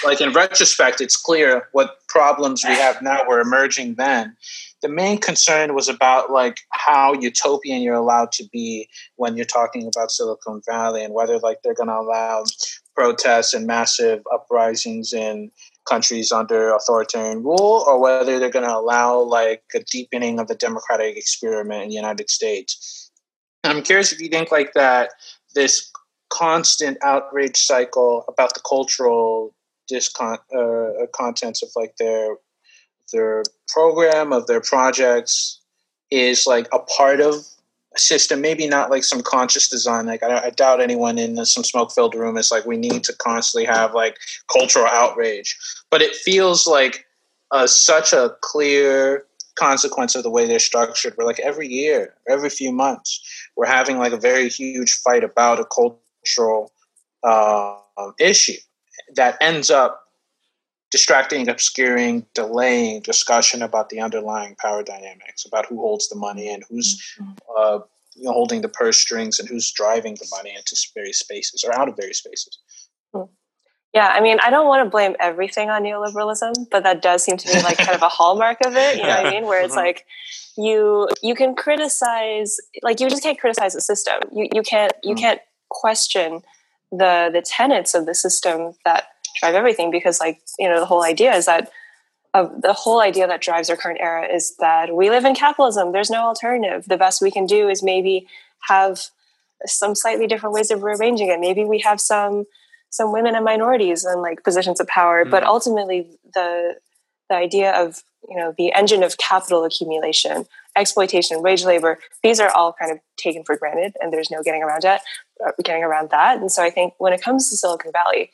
like in retrospect, it's clear what problems we have now were emerging then. The main concern was about like how utopian you're allowed to be when you're talking about Silicon Valley and whether like they're going to allow protests and massive uprisings in countries under authoritarian rule or whether they're going to allow like a deepening of the democratic experiment in the United States. I'm curious if you think like that this constant outrage cycle about the cultural discon uh, contents of like their their program of their projects is like a part of a system, maybe not like some conscious design. Like I, I doubt anyone in some smoke-filled room is like, we need to constantly have like cultural outrage. But it feels like uh, such a clear consequence of the way they're structured. Where like every year, every few months, we're having like a very huge fight about a cultural uh, issue that ends up distracting, obscuring, delaying discussion about the underlying power dynamics, about who holds the money and who's mm-hmm. uh, you know, holding the purse strings and who's driving the money into various spaces or out of various spaces. Hmm. Yeah, I mean, I don't want to blame everything on neoliberalism, but that does seem to be like kind of a hallmark of it. You know what I mean? Where it's mm-hmm. like you you can criticize, like you just can't criticize the system. You you can't you mm. can't question the the tenets of the system that drive everything because like you know the whole idea is that uh, the whole idea that drives our current era is that we live in capitalism. There's no alternative. The best we can do is maybe have some slightly different ways of rearranging it. Maybe we have some some women and minorities in like positions of power. Mm. but ultimately the the idea of you know the engine of capital accumulation exploitation wage labor these are all kind of taken for granted and there's no getting around that uh, getting around that. And so i think when it comes to silicon valley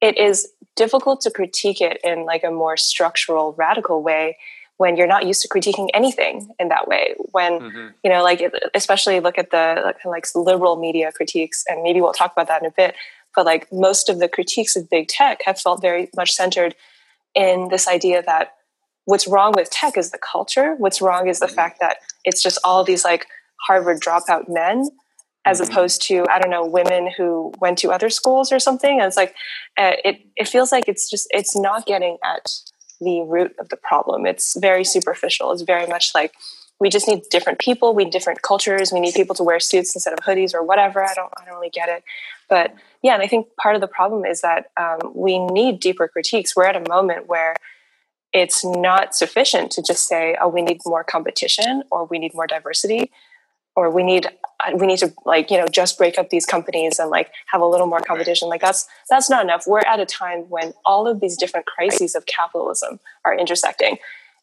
it is difficult to critique it in like a more structural radical way when you're not used to critiquing anything in that way when mm-hmm. you know like especially look at the like, like liberal media critiques and maybe we'll talk about that in a bit but like most of the critiques of big tech have felt very much centered in this idea that what's wrong with tech is the culture what's wrong is the mm-hmm. fact that it's just all these like harvard dropout men as opposed to I don't know women who went to other schools or something. And it's like uh, it it feels like it's just it's not getting at the root of the problem. It's very superficial. It's very much like we just need different people. We need different cultures. We need people to wear suits instead of hoodies or whatever. I don't I don't really get it, but yeah. And I think part of the problem is that um, we need deeper critiques. We're at a moment where it's not sufficient to just say, oh, we need more competition or we need more diversity or we need we need to like you know just break up these companies and like have a little more competition. Like that's that's not enough. We're at a time when all of these different crises of capitalism are intersecting.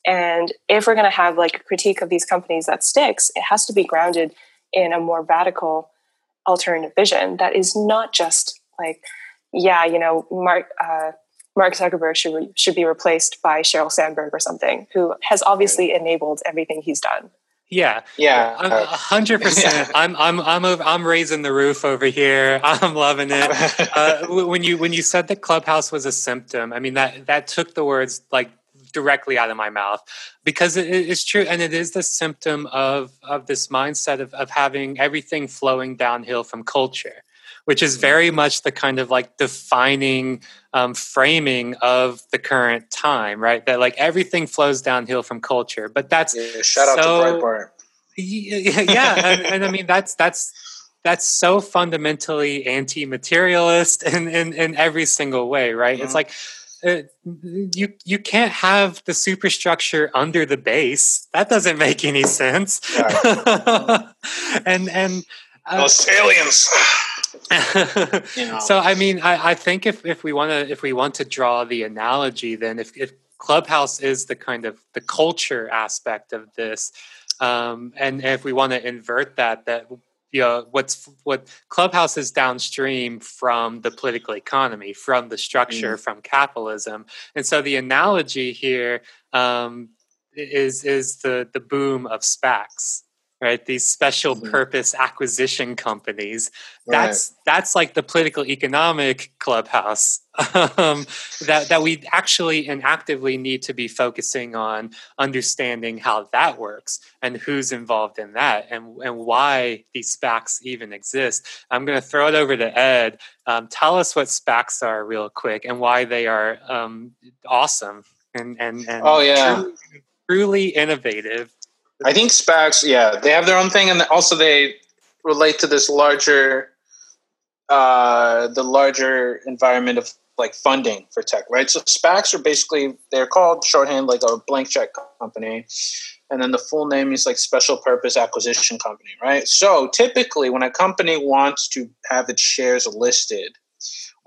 And if we're going to have like a critique of these companies that sticks it has to be grounded in a more radical alternative vision that is not just like yeah you know mark uh, Mark Zuckerberg should re- should be replaced by Sheryl Sandberg or something, who has obviously enabled everything he's done Yeah, Yeah. A hundred percent. I'm I'm I'm over, I'm raising the roof over here. I'm loving it. Uh, when you when you said that Clubhouse was a symptom, I mean that that took the words like directly out of my mouth because it is true, and it is the symptom of of this mindset of of having everything flowing downhill from culture, which is very much the kind of like defining um, framing of the current time, right? That like everything flows downhill from culture, but that's yeah shout out So- to Breitbart. yeah, yeah and, and I mean that's that's that's so fundamentally anti-materialist in, in in every single way, right? It's Mhm. like uh, you you can't have the superstructure under the base. That doesn't make any sense. and and uh, Those aliens. You know. so I mean, I, I think if, if we want to if we want to draw the analogy, then if, if Clubhouse is the kind of the culture aspect of this, um, and if we want to invert that, that you know what's what Clubhouse is downstream from the political economy, from the structure, from capitalism, and so the analogy here um, is is the the boom of SPACs. Right, these special Mhm. purpose acquisition companies Right. that's that's like the political economic clubhouse um, that that we actually and actively need to be focusing on understanding how that works and who's involved in that and and why these SPACs even exist. I'm going to throw it over to Ed. Um, tell us what SPACs are real quick and why they are um, awesome and and and Oh, yeah. truly, truly innovative. I think SPACs, yeah, they have their own thing, and also they relate to this larger, uh, the larger environment of like funding for tech, right? So SPACs are basically they're called shorthand like a blank check company, and then the full name is like special purpose acquisition company, right? So typically, when a company wants to have its shares listed.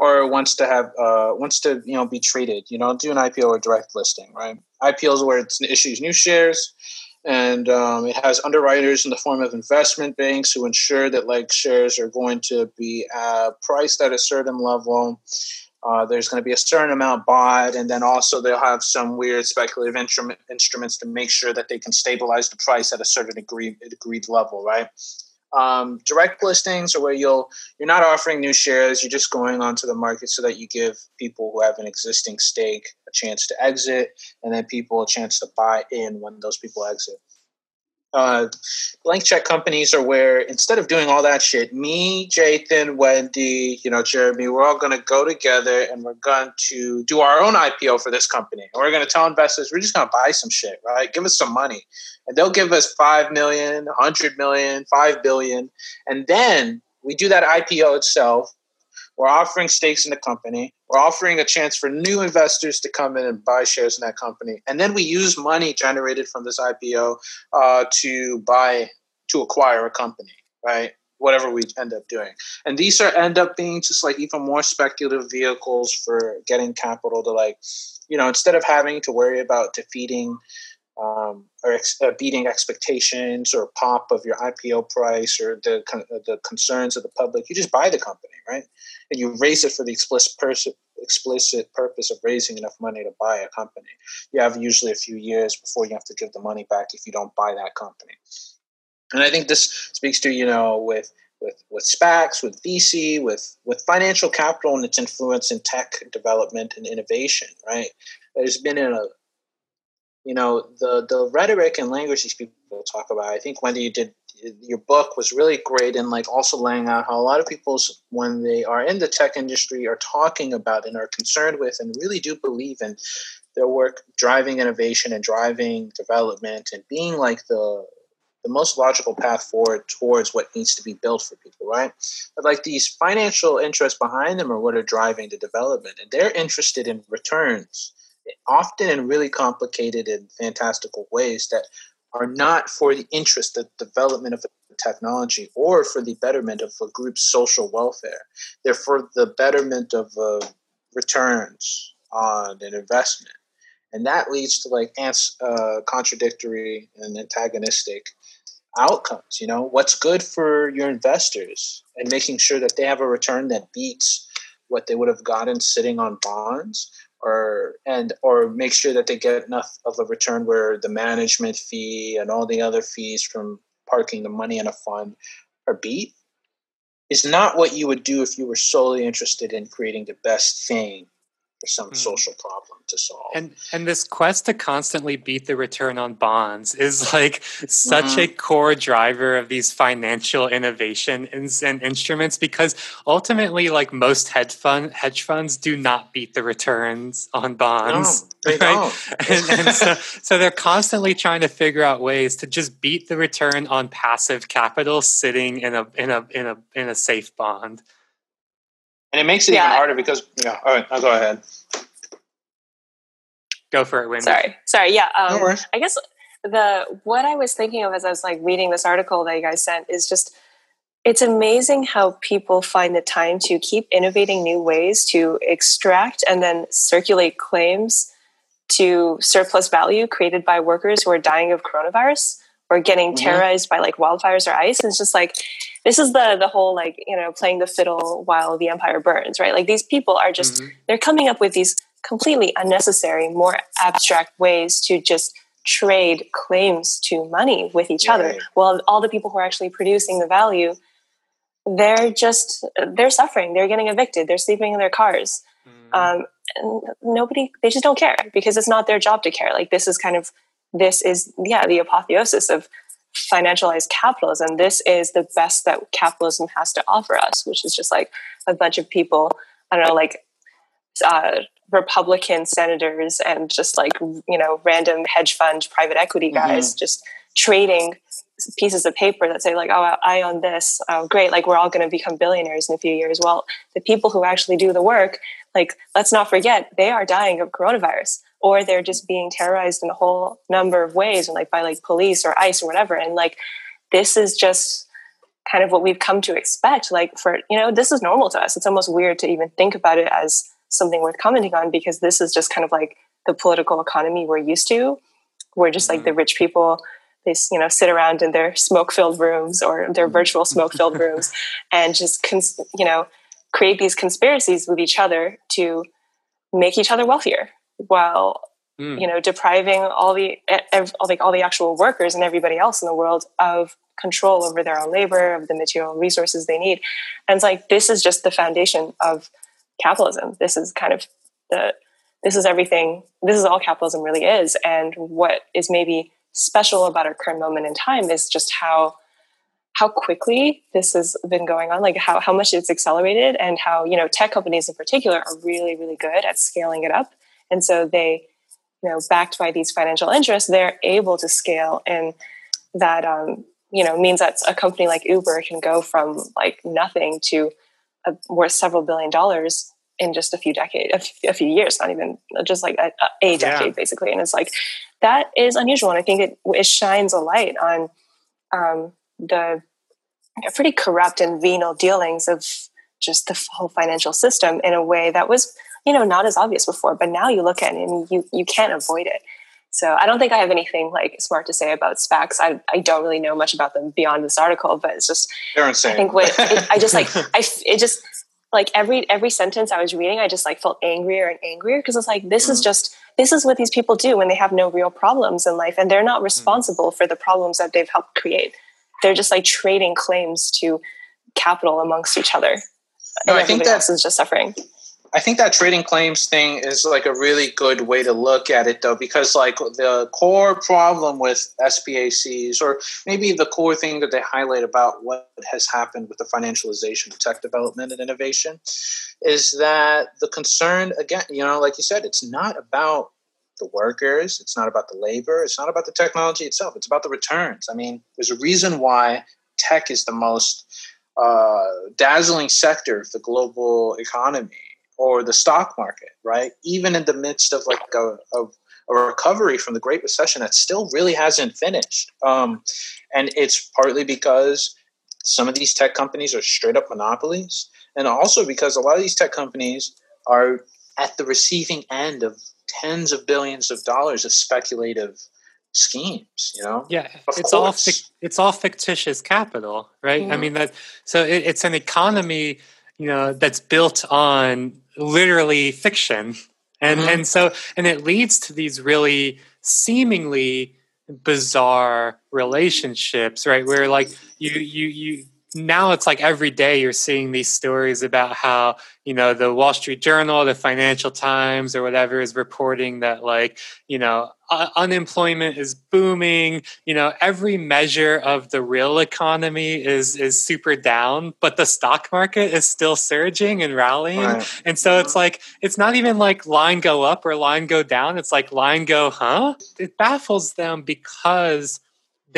Or wants to have uh, wants to you know be traded, you know, do an IPO or direct listing, right? IPOs where it issues new shares, and um, it has underwriters in the form of investment banks who ensure that like shares are going to be uh, priced at a certain level. Uh, there's going to be a certain amount bought, and then also they'll have some weird speculative instrument, instruments to make sure that they can stabilize the price at a certain agreed agreed level, right? Um, direct listings or where you'll you're not offering new shares, you're just going onto the market so that you give people who have an existing stake a chance to exit, and then people a chance to buy in when those people exit. Uh, blank check companies are where instead of doing all that shit, me, Jathan, Wendy, you know, Jeremy, we're all going to go together and we're going to do our own IPO for this company. And we're going to tell investors we're just going to buy some shit, right? Give us some money, and they'll give us five million, hundred million, five billion, and then we do that IPO itself. We're offering stakes in the company. We're offering a chance for new investors to come in and buy shares in that company. And then we use money generated from this IPO uh, to buy, to acquire a company, right? Whatever we end up doing. And these are end up being just like even more speculative vehicles for getting capital to like, you know, instead of having to worry about defeating um, or ex- uh, beating expectations or pop of your IPO price or the con- uh, the concerns of the public, you just buy the company, right? And you raise it for the explicit pers- explicit purpose of raising enough money to buy a company. You have usually a few years before you have to give the money back if you don't buy that company. And I think this speaks to you know with with with SPACs, with VC, with with financial capital and its influence in tech development and innovation. Right? There's been a you know the the rhetoric and language these people talk about. I think Wendy, you did your book was really great in like also laying out how a lot of people when they are in the tech industry are talking about and are concerned with and really do believe in their work driving innovation and driving development and being like the the most logical path forward towards what needs to be built for people, right? But like these financial interests behind them are what are driving the development, and they're interested in returns, often in really complicated and fantastical ways that are not for the interest, the development of technology, or for the betterment of a group's social welfare. They're for the betterment of uh, returns on an investment. And that leads to like ants, uh, contradictory and antagonistic outcomes. You know, what's good for your investors and making sure that they have a return that beats what they would have gotten sitting on bonds or and or make sure that they get enough of a return where the management fee and all the other fees from parking the money in a fund are beat is not what you would do if you were solely interested in creating the best thing some mm. social problem to solve. And and this quest to constantly beat the return on bonds is like such mm-hmm. a core driver of these financial innovation and, and, instruments because ultimately like most hedge fund hedge funds do not beat the returns on bonds. No, they right? don't. and, and so, so they're constantly trying to figure out ways to just beat the return on passive capital sitting in a in a in a in a safe bond and it makes it yeah. even harder because yeah. All right, I'll go ahead. Go for it, Wendy. Sorry, sorry. Yeah, um, no I guess the what I was thinking of as I was like reading this article that you guys sent is just it's amazing how people find the time to keep innovating new ways to extract and then circulate claims to surplus value created by workers who are dying of coronavirus or getting mm-hmm. terrorized by like wildfires or ice. And it's just like this is the the whole like you know playing the fiddle while the empire burns, right? Like these people are just mm-hmm. they're coming up with these completely unnecessary, more abstract ways to just trade claims to money with each right. other. Well, all the people who are actually producing the value, they're just they're suffering. They're getting evicted. They're sleeping in their cars. Mm-hmm. Um, and nobody, they just don't care because it's not their job to care. Like this is kind of this is yeah the apotheosis of financialized capitalism. This is the best that capitalism has to offer us, which is just like a bunch of people. I don't know, like uh, Republican senators and just like you know random hedge fund private equity guys mm-hmm. just trading pieces of paper that say like oh i own this oh great like we're all going to become billionaires in a few years well the people who actually do the work like let's not forget they are dying of coronavirus or they're just being terrorized in a whole number of ways and like by like police or ice or whatever and like this is just kind of what we've come to expect like for you know this is normal to us. It's almost weird to even think about it as something worth commenting on because this is just kind of like the political economy we're used to where just like mm-hmm. the rich people they you know sit around in their smoke filled rooms or their virtual smoke filled rooms and just cons- you know create these conspiracies with each other to make each other wealthier while mm. you know depriving all the all the all the actual workers and everybody else in the world of control over their own labor of the material resources they need. And it's like this is just the foundation of capitalism. This is kind of the this is everything this is all capitalism really is. And what is maybe special about our current moment in time is just how how quickly this has been going on like how, how much it's accelerated and how you know tech companies in particular are really really good at scaling it up and so they you know backed by these financial interests they're able to scale. And that um, you know means that a company like uber can go from like nothing to a, worth several billion dollars in just a few decades a, few years not even just like a, a decade yeah. basically. And it's like that is unusual. And i think it, it shines a light on um, the pretty corrupt and venal dealings of just the whole financial system in a way that was you know not as obvious before but now you look at it and you you can't avoid it so i don't think i have anything like smart to say about spacs i, I don't really know much about them beyond this article but it's just they're insane i think what it, i just like i it just like every every sentence i was reading i just like felt angrier and angrier because it's like this mm-hmm. is just this is what these people do when they have no real problems in life and they're not mm-hmm. responsible mm-hmm. for the problems that they've helped create they're just like trading claims to capital amongst each other no, I think that is just suffering. I think that trading claims thing is like a really good way to look at it, though, because like the core problem with SPACs, or maybe the core thing that they highlight about what has happened with the financialization of tech development and innovation, is that the concern again, you know, like you said, it's not about the workers, it's not about the labor, it's not about the technology itself, it's about the returns. I mean, there's a reason why tech is the most uh, dazzling sector of the global economy or the stock market, right? Even in the midst of like a, of a recovery from the Great Recession that still really hasn't finished. Um, and it's partly because some of these tech companies are straight up monopolies, and also because a lot of these tech companies are at the receiving end of tens of billions of dollars of speculative schemes you know yeah of it's course. all it's all fictitious capital right mm. i mean that so it, it's an economy you know that's built on literally fiction and mm-hmm. and so and it leads to these really seemingly bizarre relationships right where like you you you now it's like every day you're seeing these stories about how you know the wall street journal the financial times or whatever is reporting that like you know uh, unemployment is booming you know every measure of the real economy is is super down but the stock market is still surging and rallying right. and so it's like it's not even like line go up or line go down it's like line go huh it baffles them because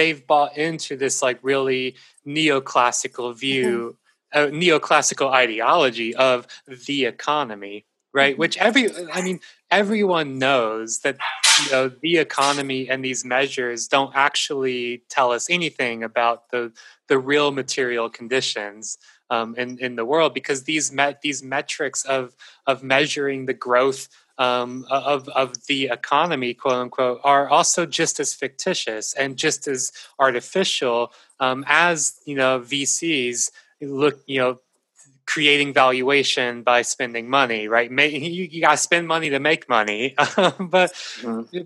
they've bought into this like really neoclassical view, mm-hmm. neoclassical ideology of the economy, right? Mm-hmm. Which every, I mean, everyone knows that you know the economy and these measures don't actually tell us anything about the the real material conditions um, in in the world because these met these metrics of of measuring the growth um, of of the economy, quote unquote, are also just as fictitious and just as artificial um, as you know VCs look, you know, creating valuation by spending money, right? You, you got to spend money to make money, but. Mm-hmm.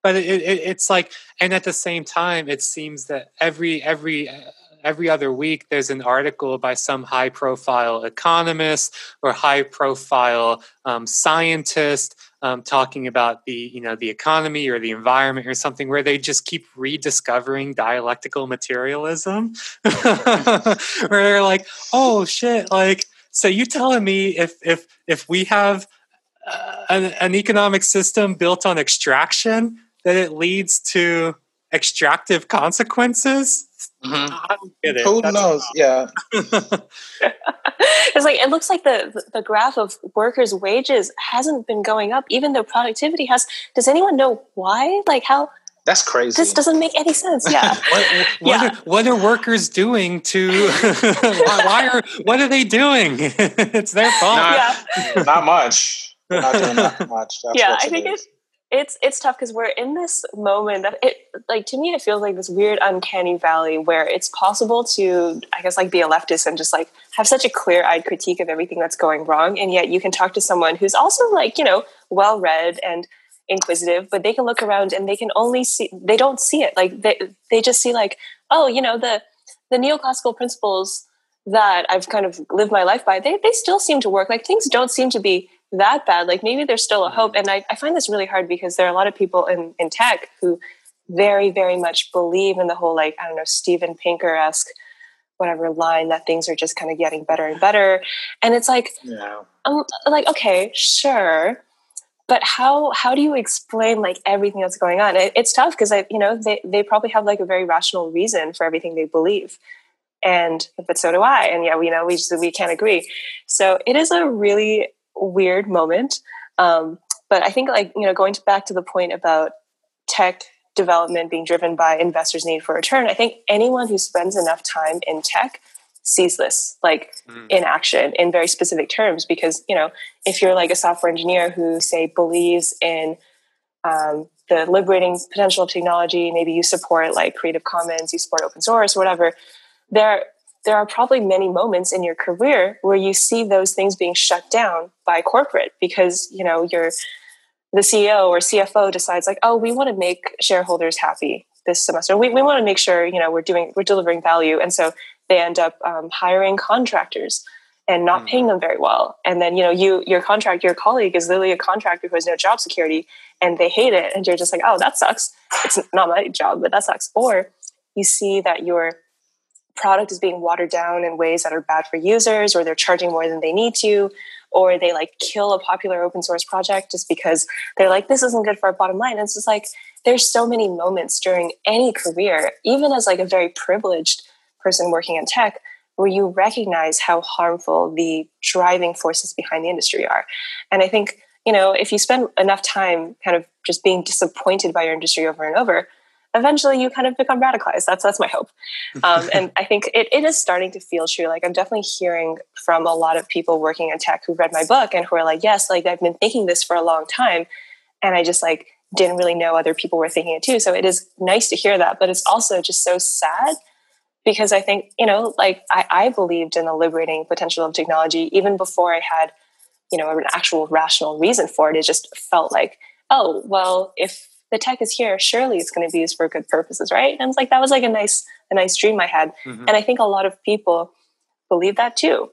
But it, it, it's like, and at the same time, it seems that every every every other week there's an article by some high profile economist or high profile um, scientist um, talking about the you know the economy or the environment or something where they just keep rediscovering dialectical materialism. Where they're like oh shit like so you telling me if if if we have uh, an, an economic system built on extraction that it leads to extractive consequences Mm-hmm. Who That's knows? Yeah. it's like it looks like the the graph of workers' wages hasn't been going up, even though productivity has. Does anyone know why? Like how? That's crazy. This doesn't make any sense. Yeah. what, what, yeah. Are, what are workers doing to? why, why, are what are they doing? it's their fault. Not, yeah. not much. Not doing that much. That's yeah, I think it it's it's it's tough because we're in this moment that it like to me it feels like this weird uncanny valley where it's possible to i guess like be a leftist and just like have such a clear-eyed critique of everything that's going wrong. And yet you can talk to someone who's also like you know well read and inquisitive but they can look around and they can only see they don't see it. Like they they just see like oh you know the the neoclassical principles that i've kind of lived my life by they, they still seem to work. Like things don't seem to be that bad like maybe there's still a hope. Mm-hmm. And I, I find this really hard because there are a lot of people in, in tech who very very much believe in the whole like i don't know steven pinker-esque whatever line that things are just kind of getting better and better. And it's like yeah. i'm like okay sure but how how do you explain like everything that's going on? It, it's tough because i you know they, they probably have like a very rational reason for everything they believe. And but so do i. And yeah we know we just we can't agree. So it is a really weird moment. Um, but I think, like, you know, going back to the point about tech development being driven by investors' need for return, I think anyone who spends enough time in tech sees this like mm. in action in very specific terms because you know if you're like a software engineer who say believes in um, the liberating potential of technology maybe you support like creative commons you support open source whatever there there are probably many moments in your career where you see those things being shut down by corporate because you know you're the ceo or cfo decides like oh we want to make shareholders happy this semester. We, we want to make sure you know we're doing we're delivering value. And so they end up um, hiring contractors and not mm-hmm. paying them very well. And then you know you your contract your colleague is literally a contractor who has no job security and they hate it and you're just like oh that sucks. It's not my job but that sucks. Or you see that your product is being watered down in ways that are bad for users or they're charging more than they need to or they like kill a popular open source project just because they're like this isn't good for our bottom line. And it's just like there's so many moments during any career even as like a very privileged person working in tech where you recognize how harmful the driving forces behind the industry are. And i think you know if you spend enough time kind of just being disappointed by your industry over and over eventually you kind of become radicalized. That's that's my hope. Um, and I think it, it is starting to feel true. Like I'm definitely hearing from a lot of people working in tech who read my book and who are like, yes, like I've been thinking this for a long time, and I just like didn't really know other people were thinking it too. So it is nice to hear that, but it's also just so sad because I think you know, like I, I believed in the liberating potential of technology even before I had you know an actual rational reason for it. It just felt like, oh well, if the tech is here, surely it's going to be used for good purposes, right? And it's like that was like a nice a nice dream I had, mm-hmm. and I think a lot of people believe that too.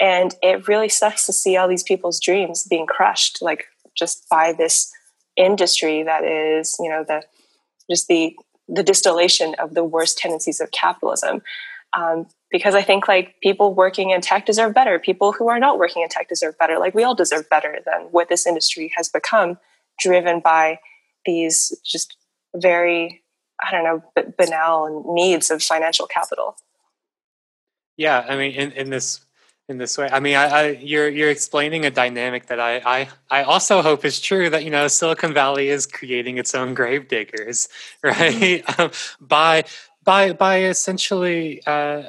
And it really sucks to see all these people's dreams being crushed, like just by this industry that is, you know, the just the the distillation of the worst tendencies of capitalism. Um, because I think like people working in tech deserve better. People who are not working in tech deserve better. Like we all deserve better than what this industry has become, driven by these just very I don't know b- banal needs of financial capital. Yeah, I mean, in, in this in this way. I mean, I, I, you're you're explaining a dynamic that I, I I also hope is true. That you know, Silicon Valley is creating its own grave diggers, right? Mm-hmm. Um, by by by essentially, uh,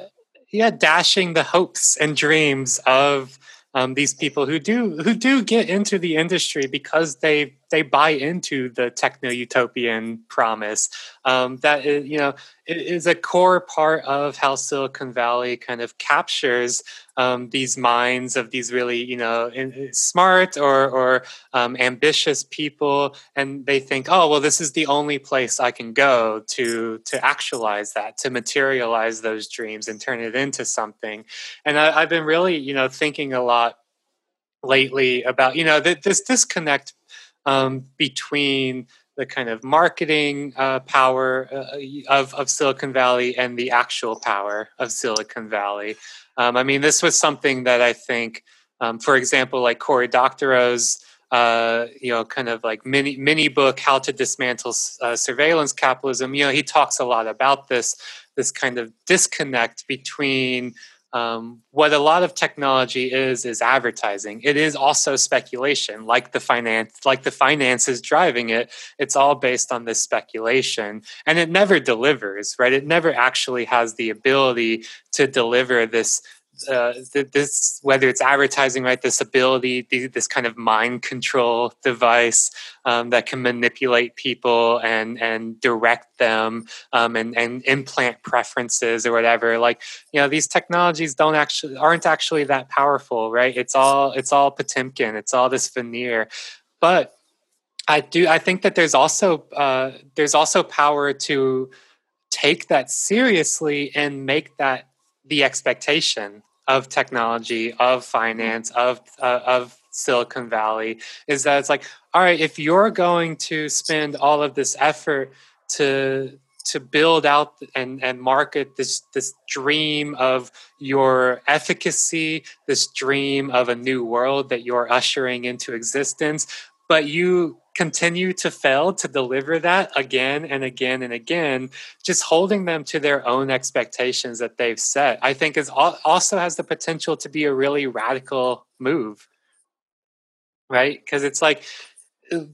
yeah, dashing the hopes and dreams of um, these people who do who do get into the industry because they they buy into the techno utopian promise. Um, that is, you know is a core part of how Silicon Valley kind of captures um, these minds of these really you know in, smart or or um, ambitious people, and they think, oh well, this is the only place I can go to to actualize that, to materialize those dreams and turn it into something. And I, I've been really you know thinking a lot lately about you know th- this disconnect um, between the kind of marketing uh, power uh, of, of Silicon Valley and the actual power of Silicon Valley. Um, I mean, this was something that I think, um, for example, like Cory Doctorow's, uh, you know, kind of like mini mini book, "How to Dismantle uh, Surveillance Capitalism." You know, he talks a lot about this this kind of disconnect between um, what a lot of technology is is advertising. It is also speculation like the finance like the finances driving it it's all based on this speculation. And it never delivers right? It never actually has the ability to deliver this uh, this whether it's advertising right this ability this kind of mind control device um, that can manipulate people and and direct them um, and and implant preferences or whatever. Like you know these technologies don't actually aren't actually that powerful right? It's all it's all potemkin. It's all this veneer. But i do i think that there's also uh, there's also power to take that seriously and make that the expectation of technology, of finance, of uh, of Silicon Valley is that it's like, all right, if you're going to spend all of this effort to to build out and, and market this this dream of your efficacy, this dream of a new world that you're ushering into existence, but you continue to fail to deliver that again and again and again just holding them to their own expectations that they've set i think is also has the potential to be a really radical move. Right? Because it's like uh,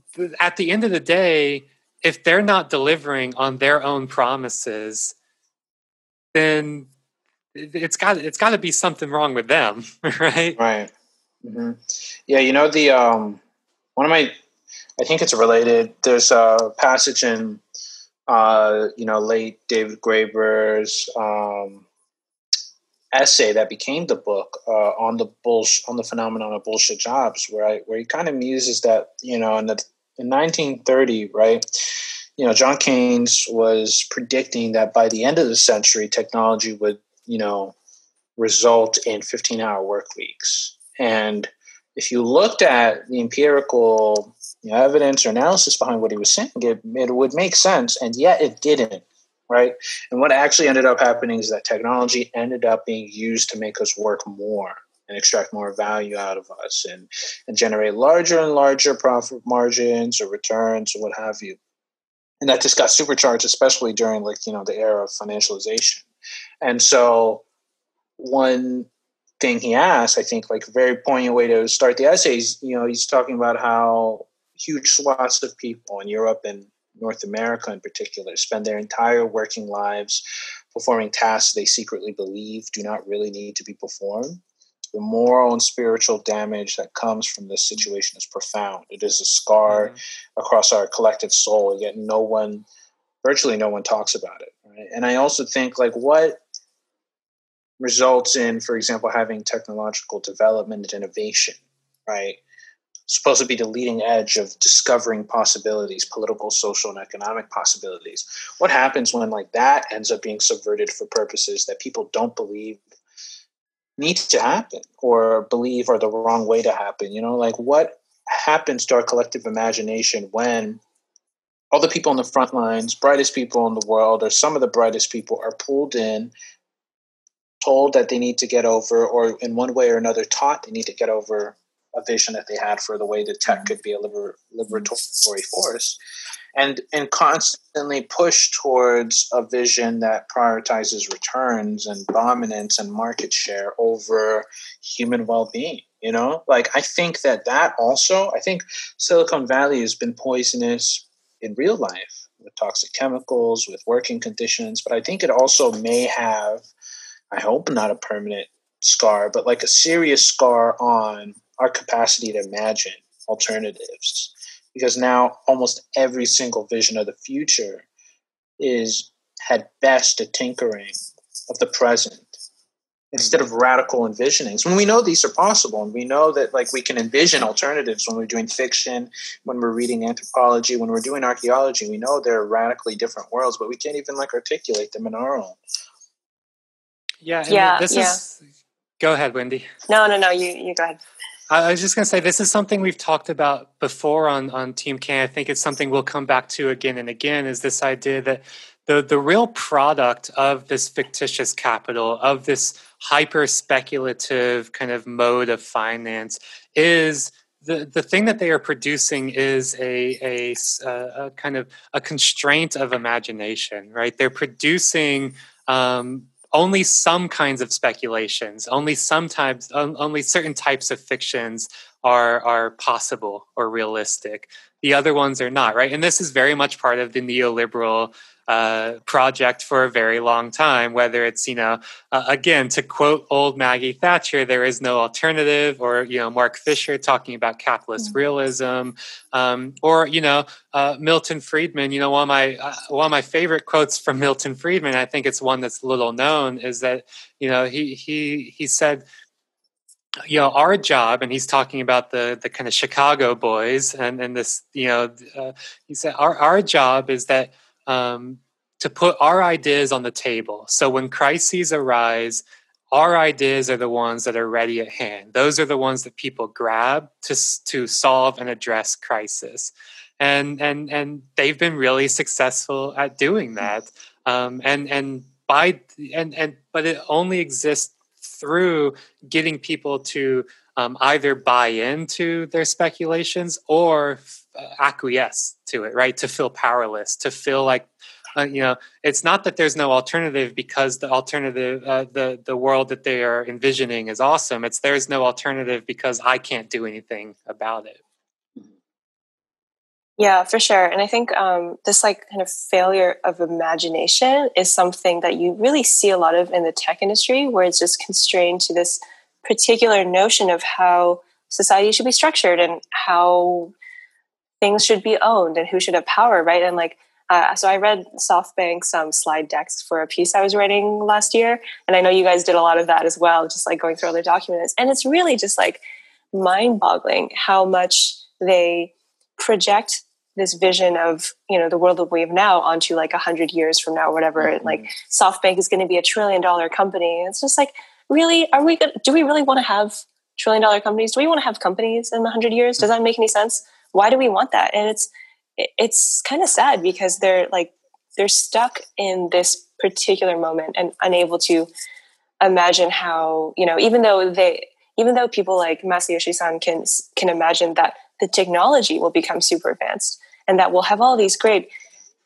at the end of the day if they're not delivering on their own promises then it's got it's got to be something wrong with them right? Right. Mm-hmm. yeah you know the um one of my I think it's related. There's a passage in, uh, you know, late David Graeber's um, essay that became the book uh, on the bullsh- on the phenomenon of bullshit jobs, where where he kind of muses that you know in the in 1930, right? You know, John Keynes was predicting that by the end of the century, technology would you know result in 15 hour work weeks and if you looked at the empirical you know, evidence or analysis behind what he was saying, it, it would make sense, and yet it didn't, right? And what actually ended up happening is that technology ended up being used to make us work more and extract more value out of us and, and generate larger and larger profit margins or returns or what have you. And that just got supercharged, especially during like, you know, the era of financialization. And so one thing he asked, I think like a very poignant way to start the essays, you know, he's talking about how huge swaths of people in Europe and North America in particular spend their entire working lives performing tasks they secretly believe do not really need to be performed. The moral and spiritual damage that comes from this situation is profound. It is a scar mm-hmm. across our collective soul, yet no one, virtually no one, talks about it. Right? And I also think, like, what results in, for example, having technological development and innovation right? Supposed to be the leading edge of discovering possibilities, political, social, and economic possibilities. What happens when like that ends up being subverted for purposes that people don't believe need to happen or believe are the wrong way to happen? You know, like what happens to our collective imagination when all the people on the front lines, brightest people in the world, or some of the brightest people, are pulled in, told that they need to get over, or in one way or another taught they need to get over a vision that they had for the way that tech mm-hmm. could be a liber- liberatory force, and and constantly push towards a vision that prioritizes returns and dominance and market share over human well-being you know? Like i think that that also i think silicon valley has been poisonous in real life with toxic chemicals with working conditions but i think it also may have i hope not a permanent scar but like a serious scar on our capacity to imagine alternatives because now almost every single vision of the future is at best a tinkering of the present instead of radical envisionings when we know these are possible and we know that like we can envision alternatives when we're doing fiction when we're reading anthropology when we're doing archaeology we know there are radically different worlds but we can't even like articulate them in our own yeah Yeah, this yeah. is go ahead wendy No, no, no. You you go ahead. I was just going to say this is something we've talked about before on on Team Can. I think it's something we'll come back to again and again. Is this idea that the the real product of this fictitious capital of this hyper speculative kind of mode of finance is the, the thing that they are producing is a a kind of a constraint of imagination, right? They're producing um, only some kinds of speculations, only sometimes, on- only certain types of fictions are are possible or realistic. The other ones are not, right? And this is very much part of the neoliberal uh, project for a very long time. Whether it's you know, uh, again to quote old Maggie Thatcher, there is no alternative, or you know, Mark Fisher talking about capitalist realism, um, or you know, uh, Milton Friedman. You know, one of my uh, one of my favorite quotes from Milton Friedman. I think it's one that's little known. Is that you know he he he said you know our job and he's talking about the the kind of chicago boys and and this you know uh, he said our our job is that um, to put our ideas on the table. So when crises arise our ideas are the ones that are ready at hand. Those are the ones that people grab to to solve and address crisis. And and and they've been really successful at doing that. Um, and and by and and but it only exists through getting people to um, either buy into their speculations or acquiesce to it, right? To feel powerless, to feel like, uh, you know, it's not that there's no alternative because the alternative, uh, the the world that they are envisioning is awesome. It's there's no alternative because I can't do anything about it. Yeah, for sure. And I think um, this like kind of failure of imagination is something that you really see a lot of in the tech industry, where it's just constrained to this particular notion of how society should be structured and how things should be owned and who should have power, right? And like, uh, so I read SoftBank's um, slide decks for a piece I was writing last year, and I know you guys did a lot of that as well, just like going through all their documents. And it's really just like mind-boggling how much they project this vision of you know the world that we have now onto like a hundred years from now or whatever Mhm. like softbank is going to be a trillion dollar company it's just like really are we gonna, do we really want to have trillion dollar companies do we want to have companies in a hundred years does that make any sense why do we want that? And it's it's kind of sad because they're like they're stuck in this particular moment and unable to imagine how you know even though they even though people like Masayoshi Son can can imagine that the technology will become super advanced and that we'll have all these great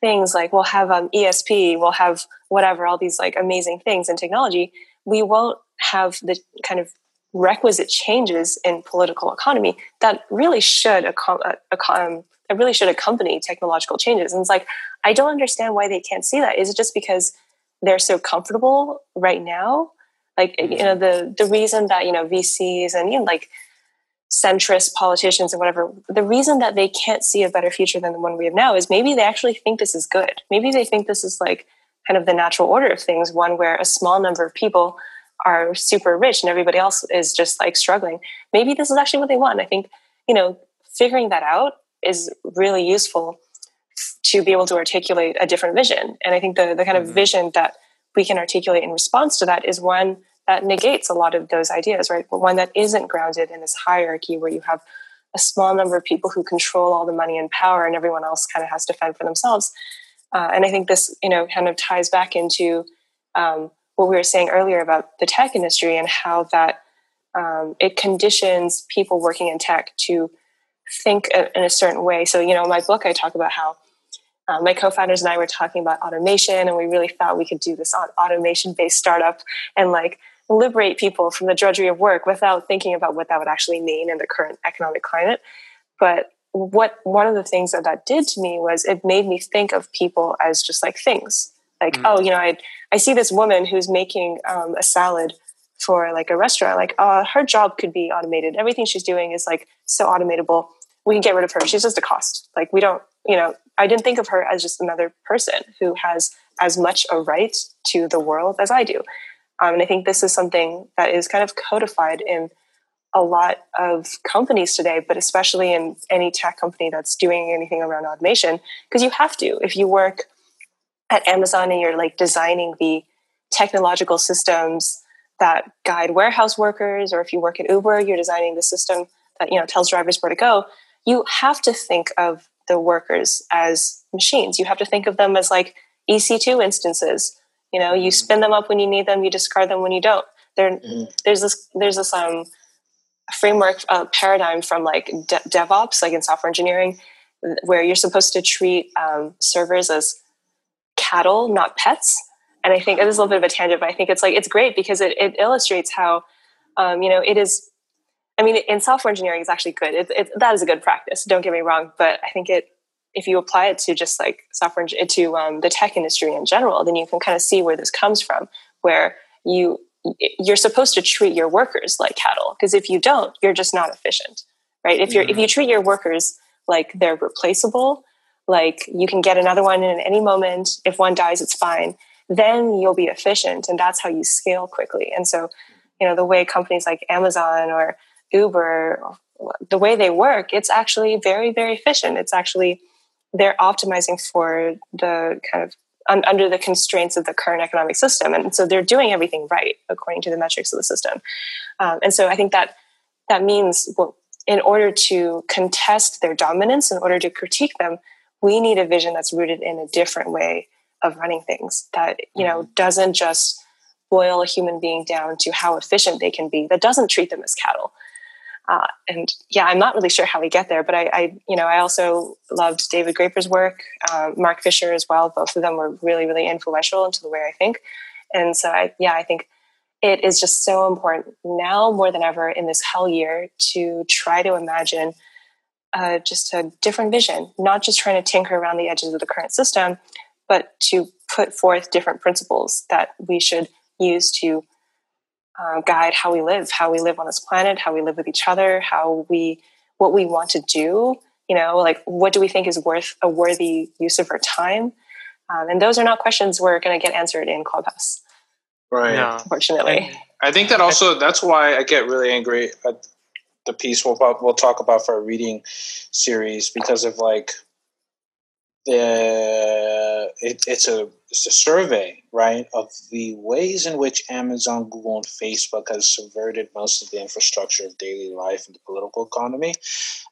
things like we'll have um, ESP, we'll have whatever, all these like amazing things in technology, we won't have the kind of requisite changes in political economy that really should uh, that really should accompany technological changes. And it's like I don't understand why they can't see that. Is it just because they're so comfortable right now? Like you know the the reason that you know VCs and you know like centrist politicians and whatever the reason that they can't see a better future than the one we have now is maybe they actually think this is good maybe they think this is like kind of the natural order of things one where a small number of people are super rich and everybody else is just like struggling. Maybe this is actually what they want. I think, you know, figuring that out is really useful to be able to articulate a different vision. And I think the, the kind of mm-hmm. vision that we can articulate in response to that is one that negates a lot of those ideas, right? But one that isn't grounded in this hierarchy where you have a small number of people who control all the money and power and everyone else kind of has to fend for themselves. Uh, and I think this, you know, kind of ties back into um, what we were saying earlier about the tech industry and how that um, it conditions people working in tech to think in a certain way. So, you know, my book, I talk about how uh, my co-founders and I were talking about automation, and we really thought we could do this automation-based startup and like liberate people from the drudgery of work without thinking about what that would actually mean in the current economic climate. But what one of the things that that did to me was it made me think of people as just like things. Like, mm. oh, you know, I I see this woman who's making um, a salad for like a restaurant. Like, uh, her job could be automated. Everything she's doing is like so automatable. We can get rid of her. She's just a cost. Like, we don't, you know, I didn't think of her as just another person who has as much a right to the world as I do. Um, and I think this is something that is kind of codified in a lot of companies today, but especially in any tech company that's doing anything around automation, because you have to. If you work at Amazon and you're like designing the technological systems that guide warehouse workers, or if you work at Uber, you're designing the system that you know tells drivers where to go. You have to think of the workers as machines. You have to think of them as like EC2 instances. You know, you mm-hmm. spin them up when you need them, you discard them when you don't. There, mm-hmm. there's this, there's this um, framework uh, paradigm from like de- DevOps, like in software engineering, where you're supposed to treat um, servers as cattle, not pets. And I think this is a little bit of a tangent, but I think it's like it's great because it, it illustrates how um, you know it is I mean, in software engineering, it's actually good. It, it, that is a good practice. Don't get me wrong, but I think it if you apply it to just like software to um, the tech industry in general, then you can kind of see where this comes from. Where you you're supposed to treat your workers like cattle because if you don't, you're just not efficient, right? If you're mm-hmm. if you treat your workers like they're replaceable, like you can get another one in any moment. If one dies, it's fine. Then you'll be efficient, and that's how you scale quickly. And so, you know, the way companies like Amazon or Uber, the way they work, it's actually very, very efficient. It's actually, they're optimizing for the kind of un, under the constraints of the current economic system. And so they're doing everything right according to the metrics of the system. Um, and so I think that that means well, in order to contest their dominance, in order to critique them, we need a vision that's rooted in a different way of running things that, you know, mm-hmm. doesn't just boil a human being down to how efficient they can be, that doesn't treat them as cattle, uh, and yeah, I'm not really sure how we get there, but I, I you know, I also loved David Graeber's work, uh, Mark Fisher as well. Both of them were really, really influential into the way I think. And so, I, yeah, I think it is just so important now more than ever in this hell year to try to imagine uh, just a different vision, not just trying to tinker around the edges of the current system, but to put forth different principles that we should use to uh, guide how we live, how we live on this planet, how we live with each other, how we what we want to do. You know, like what do we think is worth a worthy use of our time? Um, and those are not questions we're going to get answered in Clubhouse. Right. No. Unfortunately. I think that also that's why I get really angry at the piece we'll we'll talk about for our reading series because of like the it, it's a it's a survey, right, of the ways in which Amazon, Google, and Facebook has subverted most of the infrastructure of daily life and the political economy,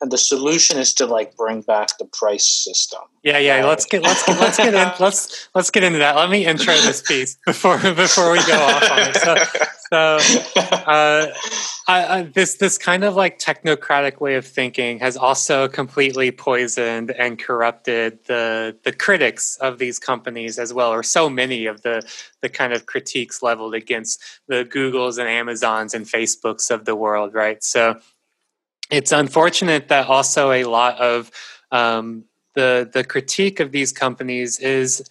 and the solution is to like bring back the price system. Yeah, yeah. Right? Let's get let's get let's get in let's let's get into that. Let me intro this piece before before we go off on it. So, so uh, I, I, this this kind of like technocratic way of thinking has also completely poisoned and corrupted the the critics of these companies as well, or so many of the the kind of critiques leveled against the Googles and Amazons and Facebooks of the world, right? So it's unfortunate that also a lot of um, the the critique of these companies is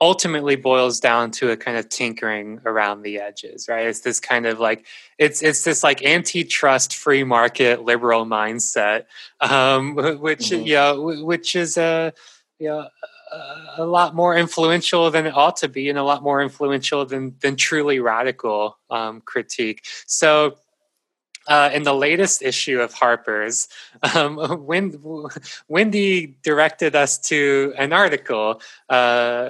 ultimately boils down to a kind of tinkering around the edges right it's this kind of like it's it's this like antitrust free market liberal mindset um which mm-hmm. yeah which is a yeah a lot more influential than it ought to be, and a lot more influential than than truly radical um, critique. So. Uh, in the latest issue of Harper's, um, Wendy directed us to an article uh,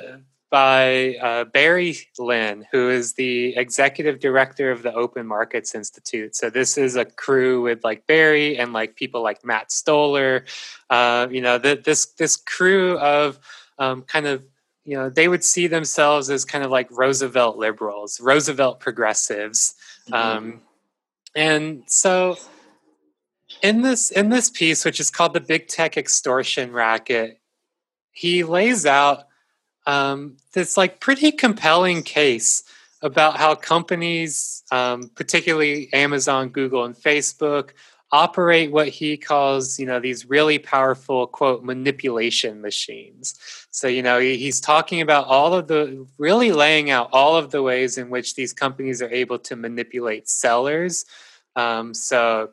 by uh, Barry Lynn, who is the executive director of the Open Markets Institute. So this is a crew with like Barry and like people like Matt Stoller. Uh, you know, the, this this crew of um, kind of you know they would see themselves as kind of like Roosevelt liberals, Roosevelt progressives, mm-hmm. um, and so in this in this piece, which is called the Big Tech Extortion Racket, he lays out um, this like pretty compelling case about how companies, um, particularly Amazon, Google, and Facebook, operate what he calls, you know, these really powerful quote manipulation machines. So, you know, he's talking about all of the really laying out all of the ways in which these companies are able to manipulate sellers. Um, so,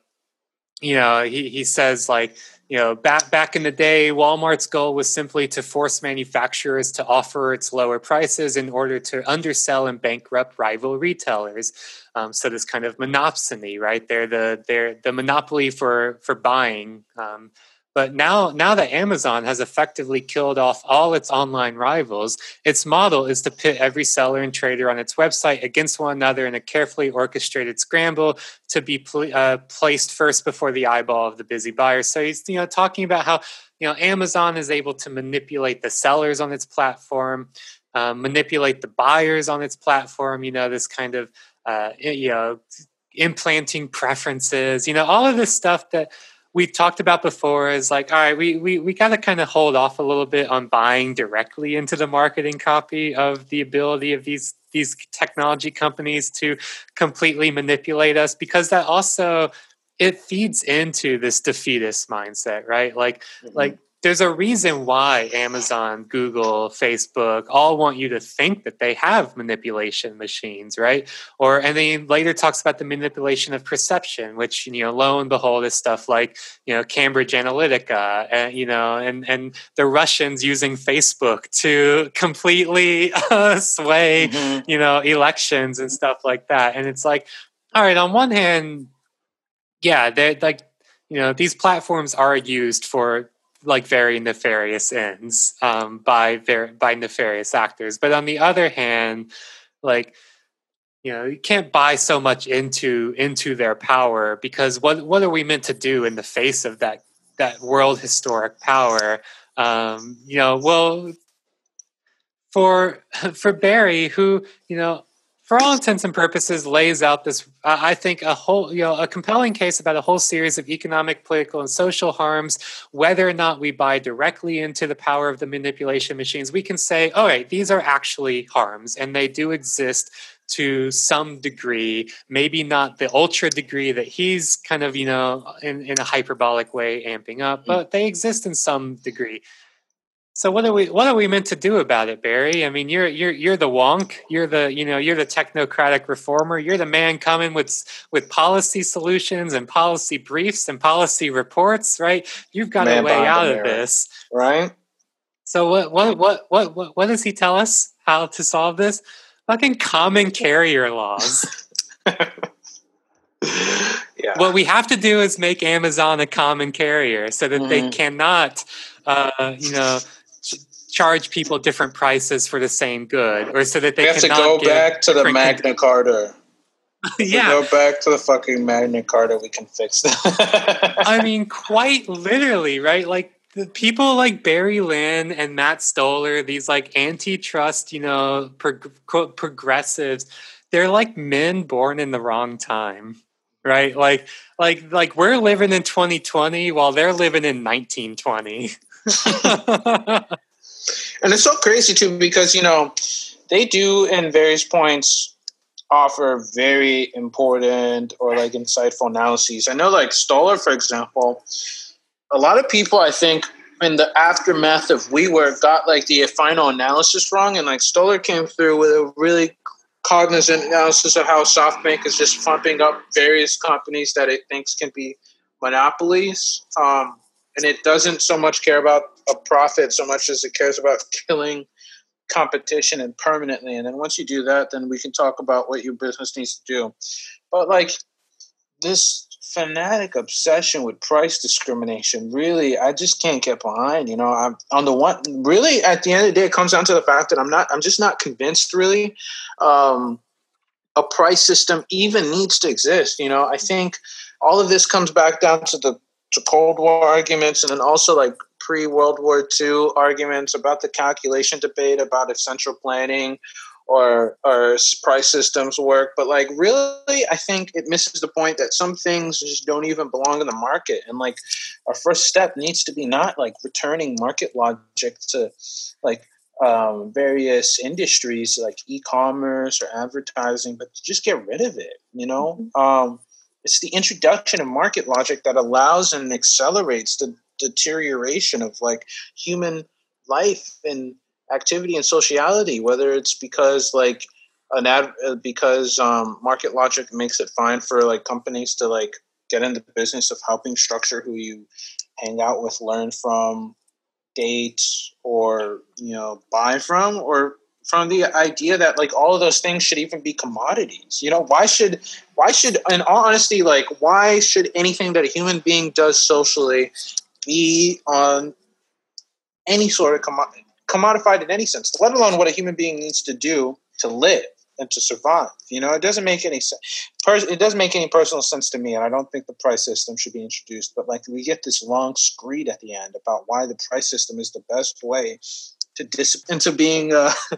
you know, he, he says like you know back back in the day walmart's goal was simply to force manufacturers to offer its lower prices in order to undersell and bankrupt rival retailers. Um, so this kind of monopsony right? They're the they're the monopoly for for buying um, but now, now that Amazon has effectively killed off all its online rivals, its model is to pit every seller and trader on its website against one another in a carefully orchestrated scramble to be pl- uh, placed first before the eyeball of the busy buyer. So he's you know talking about how you know Amazon is able to manipulate the sellers on its platform, uh, manipulate the buyers on its platform. You know this kind of uh, you know implanting preferences. You know all of this stuff that we talked about before is like all right we we, we got to kind of hold off a little bit on buying directly into the marketing copy of the ability of these these technology companies to completely manipulate us because that also it feeds into this defeatist mindset right like mm-hmm. like there's a reason why Amazon, Google, Facebook all want you to think that they have manipulation machines, right? Or and then later talks about the manipulation of perception, which you know, lo and behold, is stuff like you know Cambridge Analytica, and you know, and and the Russians using Facebook to completely uh, sway mm-hmm. you know elections and stuff like that. And it's like, all right, on one hand, yeah, they're like you know these platforms are used for like very nefarious ends um, by ver- by nefarious actors. But on the other hand, like you know, you can't buy so much into into their power because what what are we meant to do in the face of that that world historic power? Um, you know, well, for for Barry, who you know for all intents and purposes, lays out this, uh, I think, a whole, you know, a compelling case about a whole series of economic, political, and social harms. Whether or not we buy directly into the power of the manipulation machines, we can say, all right, these are actually harms, and they do exist to some degree, maybe not the ultra degree that he's kind of, you know, in, in a hyperbolic way amping up, mm. but they exist in some degree. So what are we what are we meant to do about it, Barry? I mean, you're you're you're the wonk. You're the you know you're the technocratic reformer. You're the man coming with with policy solutions and policy briefs and policy reports, right? You've got man a way out of this, right? So what what what what what what does he tell us how to solve this? Fucking common carrier laws. yeah. What we have to do is make Amazon a common carrier so that mm-hmm. they cannot, uh, you know charge people different prices for the same good, or so that they we have to go back to the Magna Carta. yeah, go back to the fucking Magna Carta. We can fix that. I mean, quite literally, right? Like the people like Barry Lynn and Matt Stoller, these like antitrust, you know, prog- progressives. They're like men born in the wrong time right like like like we're living in 2020 while they're living in 1920 and it's so crazy too because you know they do in various points offer very important or like insightful analyses. I know like Stoller, for example, a lot of people I think in the aftermath of WeWork got like the final analysis wrong, and like Stoller came through with a really cognizant analysis of how SoftBank is just pumping up various companies that it thinks can be monopolies, um, and it doesn't so much care about a profit so much as it cares about killing competition and permanently. And then once you do that, then we can talk about what your business needs to do. But like this fanatic obsession with price discrimination really i just can't get behind you know i'm on the one really at the end of the day it comes down to the fact that i'm not i'm just not convinced really um, a price system even needs to exist you know i think all of this comes back down to the to cold war arguments and then also like pre world war ii arguments about the calculation debate about if central planning or or price systems work but like really i think it misses the point that some things just don't even belong in the market and like our first step needs to be not like returning market logic to like um, various industries like e-commerce or advertising but just get rid of it you know mm-hmm. um, it's the introduction of market logic that allows and accelerates the deterioration of like human life and activity and sociality, whether it's because like an ad uh, because um, market logic makes it fine for like companies to like get in the business of helping structure who you hang out with, learn from, date, or you know buy from, or from the idea that like all of those things should even be commodities. You know, why should why should in all honesty, like why should anything that a human being does socially be on any sort of commodified in any sense, let alone what a human being needs to do to live and to survive. You know, it doesn't make any sense. It doesn't make any personal sense to me, and I don't think the price system should be introduced. But like, we get this long screed at the end about why the price system is the best way to dis into being uh,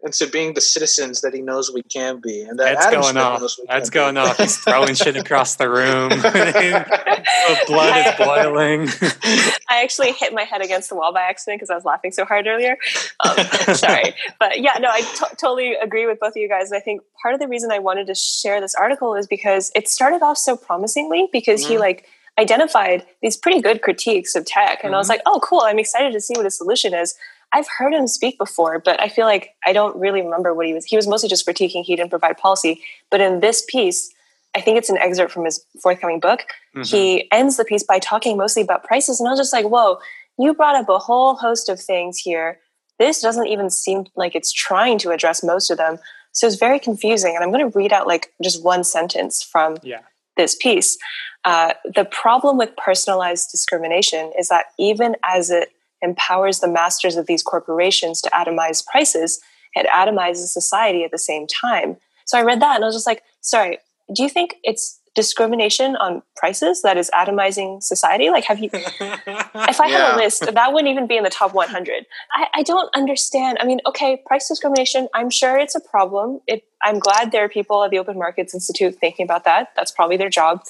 into being the citizens that he knows we can be. And that that's Adam going off. That's going be. off. He's throwing shit across the room. the blood is boiling. I actually hit my head against the wall by accident because I was laughing so hard earlier. Um, sorry, but yeah, no, I t- totally agree with both of you guys. I think part of the reason I wanted to share this article is because it started off so promisingly because mm-hmm. he like identified these pretty good critiques of tech, and mm-hmm. I was mm-hmm. like, oh, cool. I'm excited to see what a solution is. I've heard him speak before, but I feel like I don't really remember what he was. He was mostly just critiquing. He didn't provide policy. But in this piece, I think it's an excerpt from his forthcoming book. Mm-hmm. He ends the piece by talking mostly about prices. And I was just like, whoa, you brought up a whole host of things here. This doesn't even seem like it's trying to address most of them. So it's very confusing. And I'm going to read out like just one sentence from yeah. this piece. Uh, the problem with personalized discrimination is that even as it empowers the masters of these corporations to atomize prices, it atomizes society at the same time. So I read that and I was just like, sorry, do you think it's discrimination on prices that is atomizing society? Like, have you, if I yeah. had a list, that wouldn't even be in the top 100. I, I, don't understand. I mean, okay, price discrimination, I'm sure it's a problem. It, I'm glad there are people at the Open Markets Institute thinking about that. That's probably their job.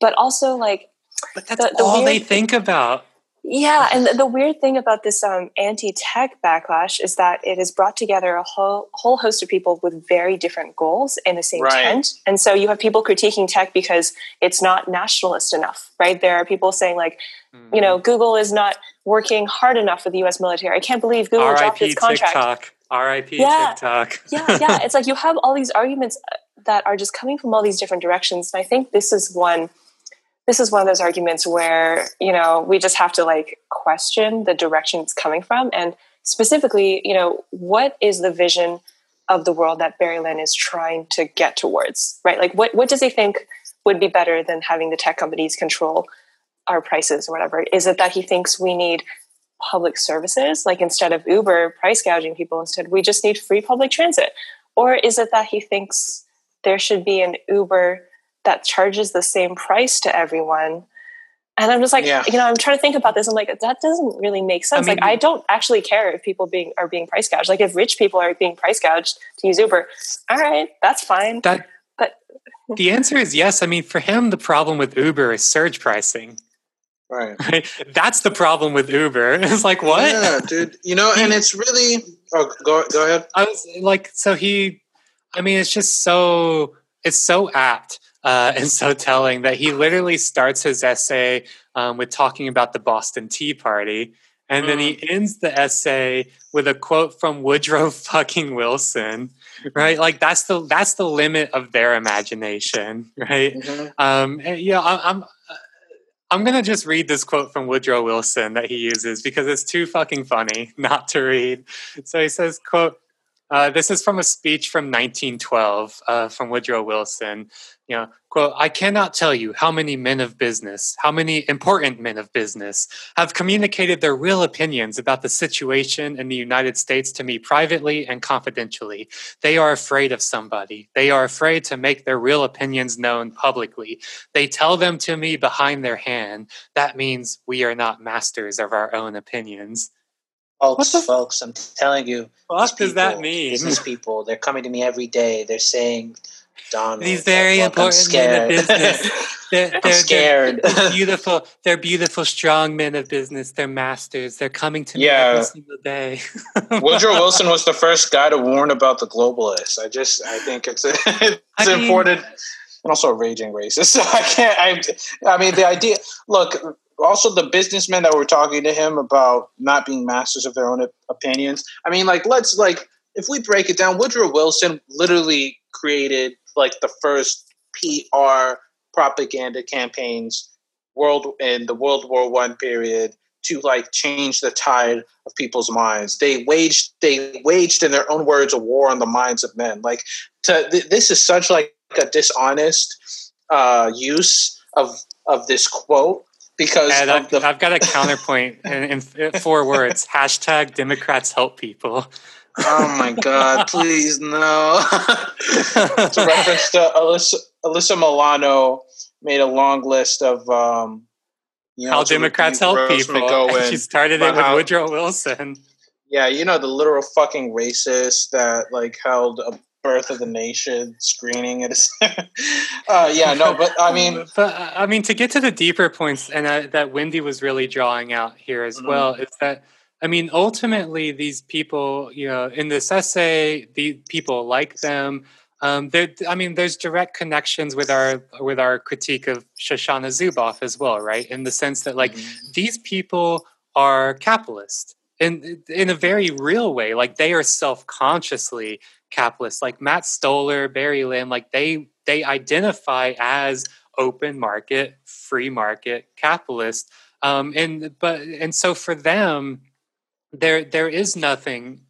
But also, like, but that's the, the all weird, they think about. Yeah, and the, the weird thing about this um, anti-tech backlash is that it has brought together a whole whole host of people with very different goals in the same right. tent. And so you have people critiquing tech because it's not nationalist enough, right? There are people saying like, mm-hmm. you know, mm-hmm. Google is not working hard enough for the U.S. military. I can't believe Google R. dropped its contract. TikTok. R.I.P. Yeah. TikTok. yeah, yeah. It's like you have all these arguments uh, that are just coming from all these different directions, and I think this is one this is one of those arguments where you know we just have to like question the direction it's coming from. And specifically you know what is the vision of the world that barry lynn is trying to get towards right? Like what, what does he think would be better than having the tech companies control our prices or whatever? Is it that he thinks we need public services? Like instead of uber price gouging people instead we just need free public transit. Or is it that he thinks there should be an uber that charges the same price to everyone. And i'm just like yeah. you know i'm trying to think about this. I'm like that doesn't really make sense. I mean, like i don't actually care if people being are being price gouged. Like if rich people are being price gouged to use uber all right that's fine. That, but the answer is yes. I mean for him the problem with uber is surge pricing. Right, right? that's the problem with uber. It's like what? Yeah dude. You know and it's really oh go, go ahead. I was like so he i mean it's just so it's so apt uh, and so telling that he literally starts his essay um, with talking about the Boston Tea Party. And then he mm. ends the essay with a quote from Woodrow fucking Wilson, right? Like that's the that's the limit of their imagination, right? Mm-hmm. Um, and, you know, I, I'm I'm gonna just read this quote from Woodrow Wilson that he uses because it's too fucking funny not to read. So he says, "quote uh, This is from a speech from 1912 uh, from Woodrow Wilson. You know, quote, I cannot tell you how many men of business, how many important men of business have communicated their real opinions about the situation in the United States to me privately and confidentially. They are afraid of somebody. They are afraid to make their real opinions known publicly. They tell them to me behind their hand. That means we are not masters of our own opinions. Folks, folks, I'm telling you. What does that mean? Business people, they're coming to me every day. They're saying, Donald. These very look, important men of business. They're, I'm scared. They're, they're beautiful. They're beautiful, strong men of business. They're masters. They're coming to me Yeah. every single day. Woodrow Wilson was the first guy to warn about the globalists. I just, I think it's it's I mean- important, and also a raging racist. So I can't. I, I mean, the idea. Look, also the businessmen that were talking to him about not being masters of their own opinions. I mean, like, let's like, if we break it down, Woodrow Wilson literally created like the first PR propaganda campaigns world in the World War One period to like change the tide of people's minds. They waged they waged in their own words a war on the minds of men. Like to th- this is such like a dishonest uh, use of of this quote because and I've, the I've got a counterpoint in, in four words. Hashtag Democrats help people. oh my god please no it's a reference to Alyssa, Alyssa Milano made a long list of um, you know How Democrats help people. And she started it with how- Woodrow Wilson. Yeah, you know the literal fucking racist that like held a birth of the nation screening at a uh, yeah, no, but I mean but uh, I mean, to get to the deeper points, and uh, that Wendy was really drawing out here as Mhm. well, is that I mean, ultimately, these people, you know, in this essay, the people like them. Um, there, I mean, there's direct connections with our with our critique of Shoshana Zuboff as well, right? In the sense that, like, these people are capitalist in in a very real way. Like, they are self consciously capitalist. Like Matt Stoller, Barry Lynn, like they they identify as open market, free market capitalist. Um, and but and so for them, there there is nothing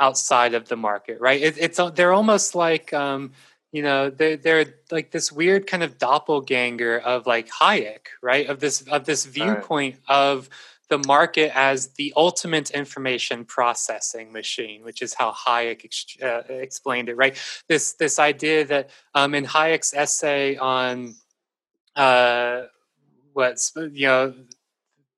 outside of the market, right? It, it's they're almost like um, you know they're they're like this weird kind of doppelganger of like Hayek, right? Of this of this viewpoint of the market as the ultimate information processing machine, which is how Hayek ex- uh, explained it, right? This this idea that um, in Hayek's essay on uh, what's you know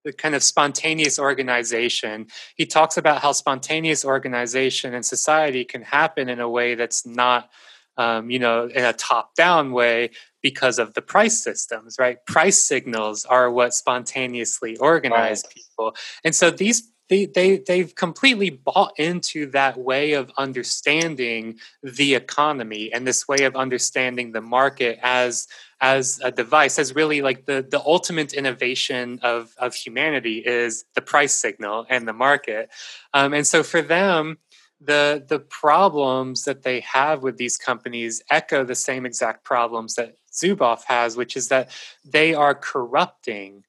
the kind of spontaneous organization, he talks about how spontaneous organization in society can happen in a way that's not, um, you know, in a top-down way because of the price systems, right? Price signals are what spontaneously organize people, and so these they, they they've completely bought into that way of understanding the economy and this way of understanding the market as as a device as really like the the ultimate innovation of of humanity is the price signal and the market. Um, and so for them the the problems that they have with these companies echo the same exact problems that Zuboff has which is that they are corrupting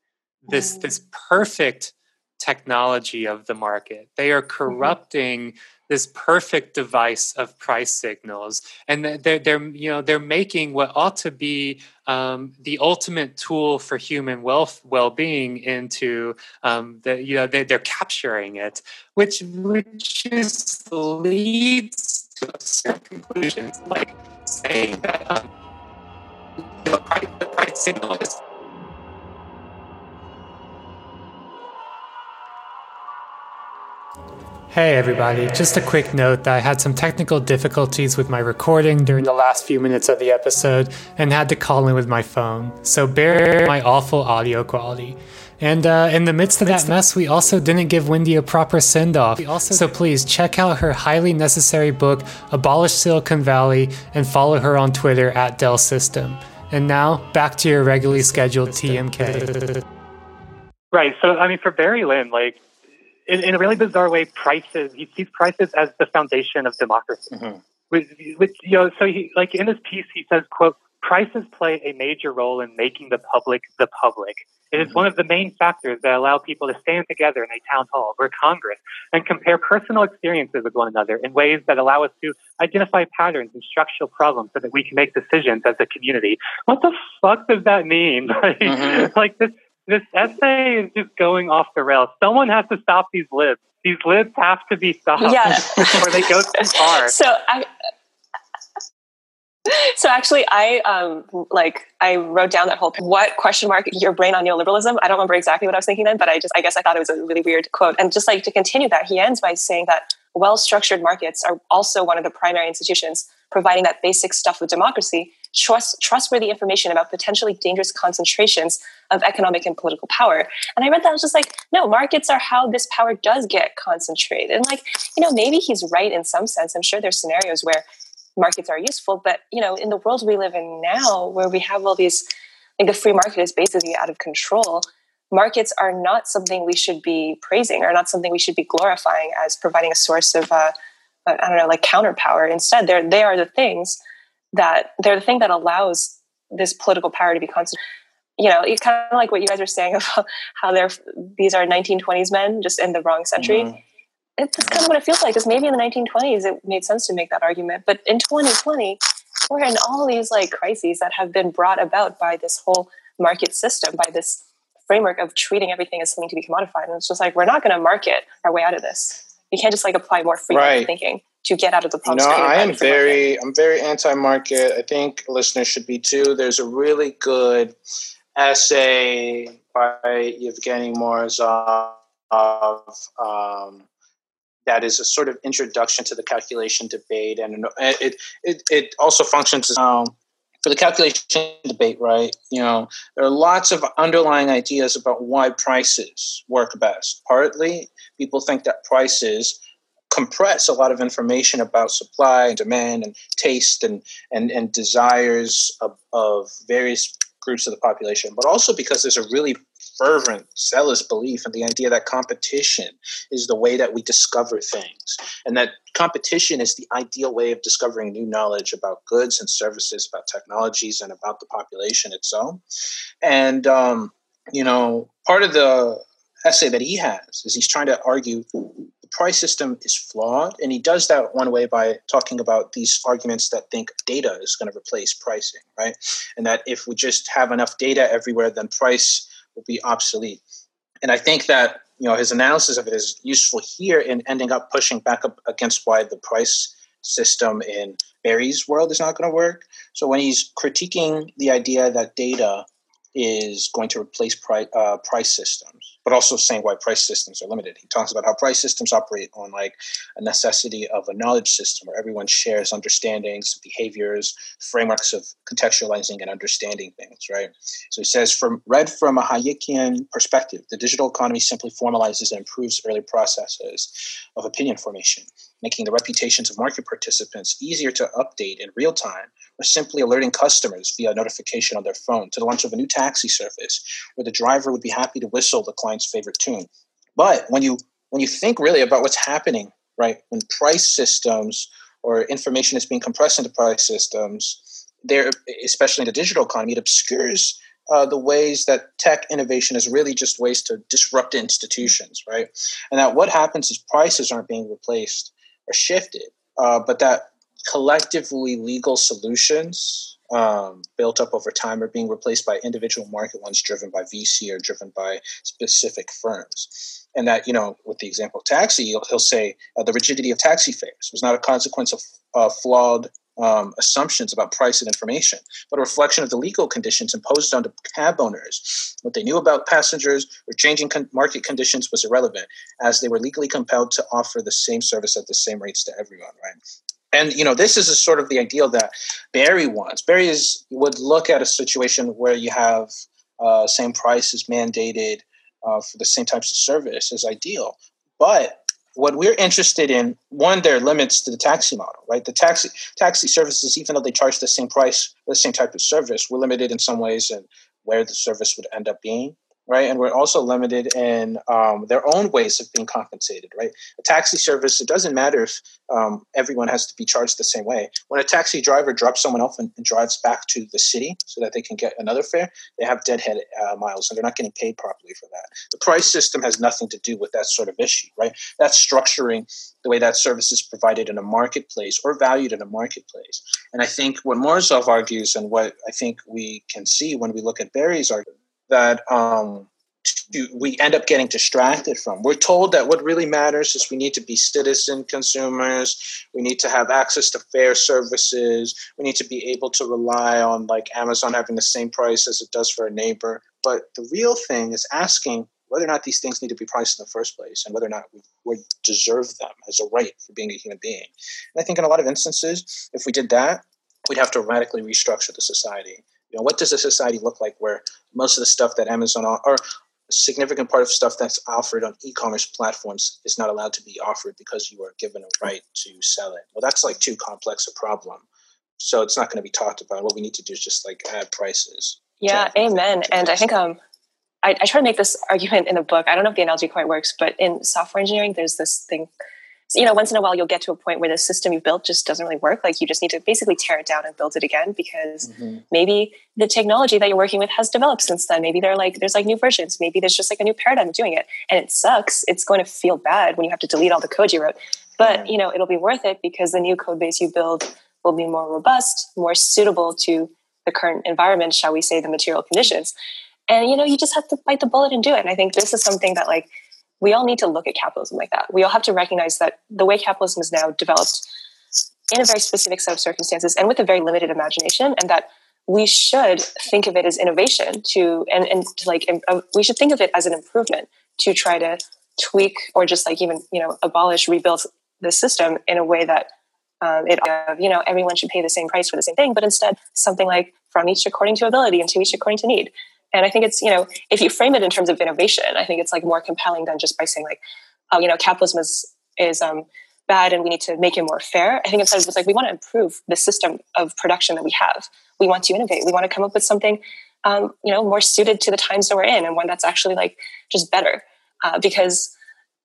this mm. this perfect technology of the market. They are mm-hmm. corrupting this perfect device of price signals. And they're, they're you know they're making what ought to be um, the ultimate tool for human wealth well-being into um, the you know they, they're capturing it which which just leads to absurd conclusions like saying that um, the, price, the price signal is Hey everybody, just a quick note that I had some technical difficulties with my recording during the last few minutes of the episode and had to call in with my phone, so bear my awful audio quality. And uh, in the midst of that mess, we also didn't give Wendy a proper send off. So please check out her highly necessary book, Abolish Silicon Valley, and follow her on Twitter at Dell System. And now, back to your regularly scheduled TMK. Right. So, I mean, for Barry Lynn, like, in, in a really bizarre way, prices, he sees prices as the foundation of democracy. Mhm. With, with, you know, so he, like, in his piece, he says, quote, prices play a major role in making the public the public. It is one of the main factors that allow people to stand together in a town hall or Congress and compare personal experiences with one another in ways that allow us to identify patterns and structural problems so that we can make decisions as a community. What the fuck does that mean? Like, mm-hmm. like this, this essay is just going off the rails. Someone has to stop these libs. These libs have to be stopped yeah. before they go too far. So I, so actually i um like i wrote down that whole what question mark your brain on neoliberalism i don't remember exactly what i was thinking then but i just i guess i thought it was a really weird quote and just like to continue that he ends by saying that well structured markets are also one of the primary institutions providing that basic stuff of democracy trust trustworthy information about potentially dangerous concentrations of economic and political power and i read that I was just like no markets are how this power does get concentrated and like you know maybe he's right in some sense i'm sure there's scenarios where markets are useful. But you know, in the world we live in now, where we have all these, like the free market is basically out of control. Markets are not something we should be praising, or not something we should be glorifying as providing a source of, uh, I don't know, like counterpower. Instead, they're they are the things that they're the thing that allows this political power to be constant. You know, it's kind of like what you guys are saying about how they're these are 1920s men just in the wrong century. Mm-hmm it's kind of what it feels like because maybe in the 1920s it made sense to make that argument but in 2020 we're in all these like crises that have been brought about by this whole market system by this framework of treating everything as something to be commodified and it's just like we're not going to market our way out of this you can't just like apply more free right. thinking to get out of the problem. No, I am very, I'm very anti-market. I think listeners should be too. There's a really good essay by Evgeny Morozov of um, that is a sort of introduction to the calculation debate, and it it, it also functions as um, for the calculation debate, right? You know, there are lots of underlying ideas about why prices work best. Partly, people think that prices compress a lot of information about supply and demand and taste and and, and desires of, of various groups of the population, but also because there's a really fervent, zealous belief in the idea that competition is the way that we discover things, and that competition is the ideal way of discovering new knowledge about goods and services, about technologies, and about the population itself. And, um, you know, part of the essay that he has is he's trying to argue price system is flawed and he does that one way by talking about these arguments that think data is going to replace pricing right and that if we just have enough data everywhere then price will be obsolete. And I think that you know his analysis of it is useful here in ending up pushing back up against why the price system in Barry's world is not going to work. So when he's critiquing the idea that data is going to replace price, uh, price systems, but also saying why price systems are limited. He talks about how price systems operate on like a necessity of a knowledge system where everyone shares understandings, behaviors, frameworks of contextualizing and understanding things, right? So he says, from read from a Hayekian perspective, the digital economy simply formalizes and improves early processes of opinion formation, making the reputations of market participants easier to update in real time or simply alerting customers via notification on their phone to the launch of a new taxi service where the driver would be happy to whistle the client's favorite tune. But when you when you think really about what's happening, right, when price systems or information is being compressed into price systems, there, especially in the digital economy, it obscures uh, the ways that tech innovation is really just ways to disrupt institutions, right? And that what happens is prices aren't being replaced or shifted, uh, but that collectively legal solutions um, built up over time are being replaced by individual market ones driven by VC or driven by specific firms. And that, you know, with the example of taxi, he'll, he'll say uh, the rigidity of taxi fares was not a consequence of uh, flawed um, assumptions about price and information, but a reflection of the legal conditions imposed on the cab owners. What they knew about passengers or changing con- market conditions was irrelevant, as they were legally compelled to offer the same service at the same rates to everyone, right? And you know, this is a sort of the ideal that Barry wants. Barry is would look at a situation where you have uh, same prices mandated uh, for the same types of service as ideal. But what we're interested in, one, there are limits to the taxi model, right? The taxi taxi services, even though they charge the same price, the same type of service, we're limited in some ways and where the service would end up being. Right? And we're also limited in um, their own ways of being compensated, right? A taxi service, it doesn't matter if um, everyone has to be charged the same way. When a taxi driver drops someone off and, and drives back to the city so that they can get another fare, they have deadhead uh, miles and they're not getting paid properly for that. The price system has nothing to do with that sort of issue, right? That's structuring the way that service is provided in a marketplace or valued in a marketplace. And I think what Morozov argues and what I think we can see when we look at Barry's argument that um, to, we end up getting distracted from. We're told that what really matters is we need to be citizen consumers. We need to have access to fair services. We need to be able to rely on like Amazon having the same price as it does for a neighbor. But the real thing is asking whether or not these things need to be priced in the first place and whether or not we would deserve them as a right for being a human being. And I think in a lot of instances, if we did that, we'd have to radically restructure the society. You know, what does a society look like where most of the stuff that Amazon or a significant part of stuff that's offered on e-commerce platforms is not allowed to be offered because you are given a right to sell it. Well, that's like too complex a problem. So it's not going to be talked about. What we need to do is just like add prices. Yeah, amen. And I think um I, I try to make this argument in the book. I don't know if the analogy quite works, but in software engineering, there's this thing you know, once in a while you'll get to a point where the system you've built just doesn't really work. Like you just need to basically tear it down and build it again because mm-hmm. maybe the technology that you're working with has developed since then. Maybe they're like there's like new versions. Maybe there's just like a new paradigm of doing it, and it sucks. It's going to feel bad when you have to delete all the code you wrote, but you know it'll be worth it because the new code base you build will be more robust, more suitable to the current environment, shall we say, the material conditions. And you know, you just have to bite the bullet and do it. And I think this is something that like we all need to look at capitalism like that. We all have to recognize that the way capitalism is now developed in a very specific set of circumstances and with a very limited imagination, and that we should think of it as innovation to and, and to like uh, we should think of it as an improvement to try to tweak or just like even you know abolish rebuild the system in a way that um, it uh, you know everyone should pay the same price for the same thing but instead something like from each according to ability and to each according to need and I think it's, you know, if you frame it in terms of innovation, I think it's like more compelling than just by saying like, oh, you know, capitalism is, is um, bad and we need to make it more fair. I think instead it's like we want to improve the system of production that we have. We want to innovate. We want to come up with something, um, you know, more suited to the times that we're in and one that's actually like just better. Uh, because,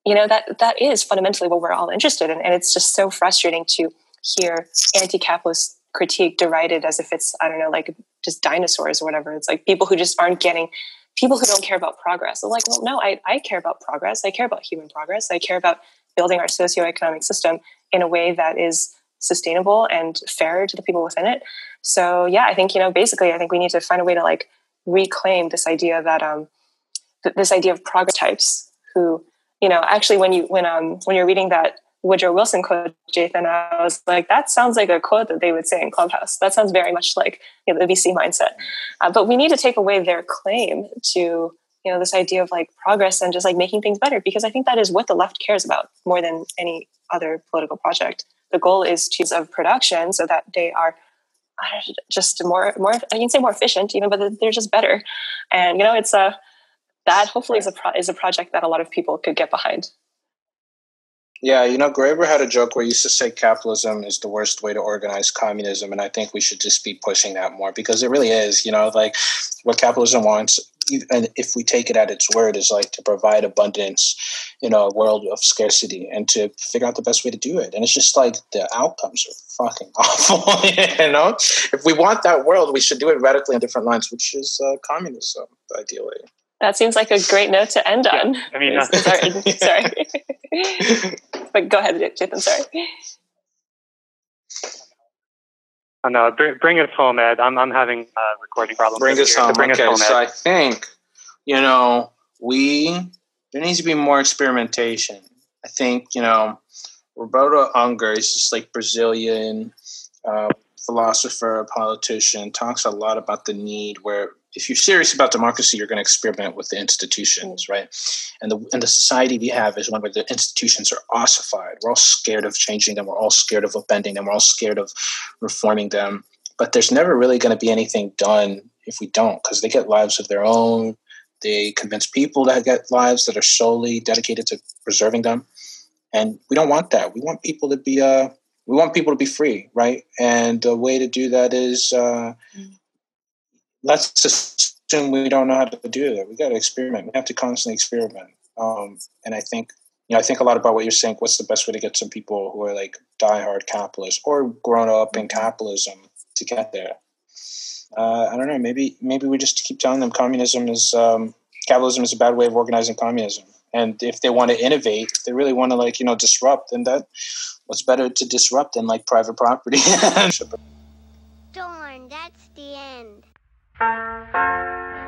you know, that that is fundamentally what we're all interested in. And it's just so frustrating to hear anti-capitalist critique derided as if it's I don't know like just dinosaurs or whatever. It's like people who just aren't getting people who don't care about progress. They're like, well, no, I, I care about progress. I care about human progress. I care about building our socioeconomic system in a way that is sustainable and fair to the people within it. So yeah, I think you know basically I think we need to find a way to like reclaim this idea that um th- this idea of progress types who you know actually when you when um when you're reading that Woodrow Wilson quote, Jathan, I was like, that sounds like a quote that they would say in Clubhouse. That sounds very much like you know, the VC mindset. Uh, but we need to take away their claim to you know this idea of like progress and just like making things better because I think that is what the left cares about more than any other political project. The goal is to of production so that they are just more more I can say more efficient even, but they're just better. And you know, it's a that hopefully is a pro- is a project that a lot of people could get behind. Yeah, you know, Graeber had a joke where he used to say capitalism is the worst way to organize communism, and I think we should just be pushing that more because it really is. You know, like what capitalism wants, and if we take it at its word, is like to provide abundance in a world of scarcity and to figure out the best way to do it. And it's just like the outcomes are fucking awful. you know, if we want that world, we should do it radically on different lines, which is uh, communism, ideally. That seems like a great note to end on. Yeah, I mean, sorry, sorry. but go ahead, Jathan. Sorry. Oh, no, bring, bring us home, Ed. I'm, I'm having a recording problems. Bring us home. Bring okay, us home, so I think, you know, we, there needs to be more experimentation. I think, you know, Roberto Unger is just like Brazilian uh, philosopher, politician, talks a lot about the need where if you're serious about democracy, you're going to experiment with the institutions, right? And the and the society we have is one where the institutions are ossified. We're all scared of changing them. We're all scared of upending them. We're all scared of reforming them. But there's never really going to be anything done if we don't, because they get lives of their own. They convince people to get lives that are solely dedicated to preserving them, and we don't want that. We want people to be uh, we want people to be free, right? And the way to do that is uh, mm let's assume we don't know how to do that. We got to experiment. We have to constantly experiment. Um, and I think you know, I think a lot about what you're saying. What's the best way to get some people who are like diehard capitalists or grown up in capitalism to get there? Uh, I don't know. Maybe maybe we just keep telling them communism is um, capitalism is a bad way of organizing communism. And if they want to innovate, if they really want to like you know disrupt, then that what's better to disrupt than like private property. Darn, that's the end. Thank you.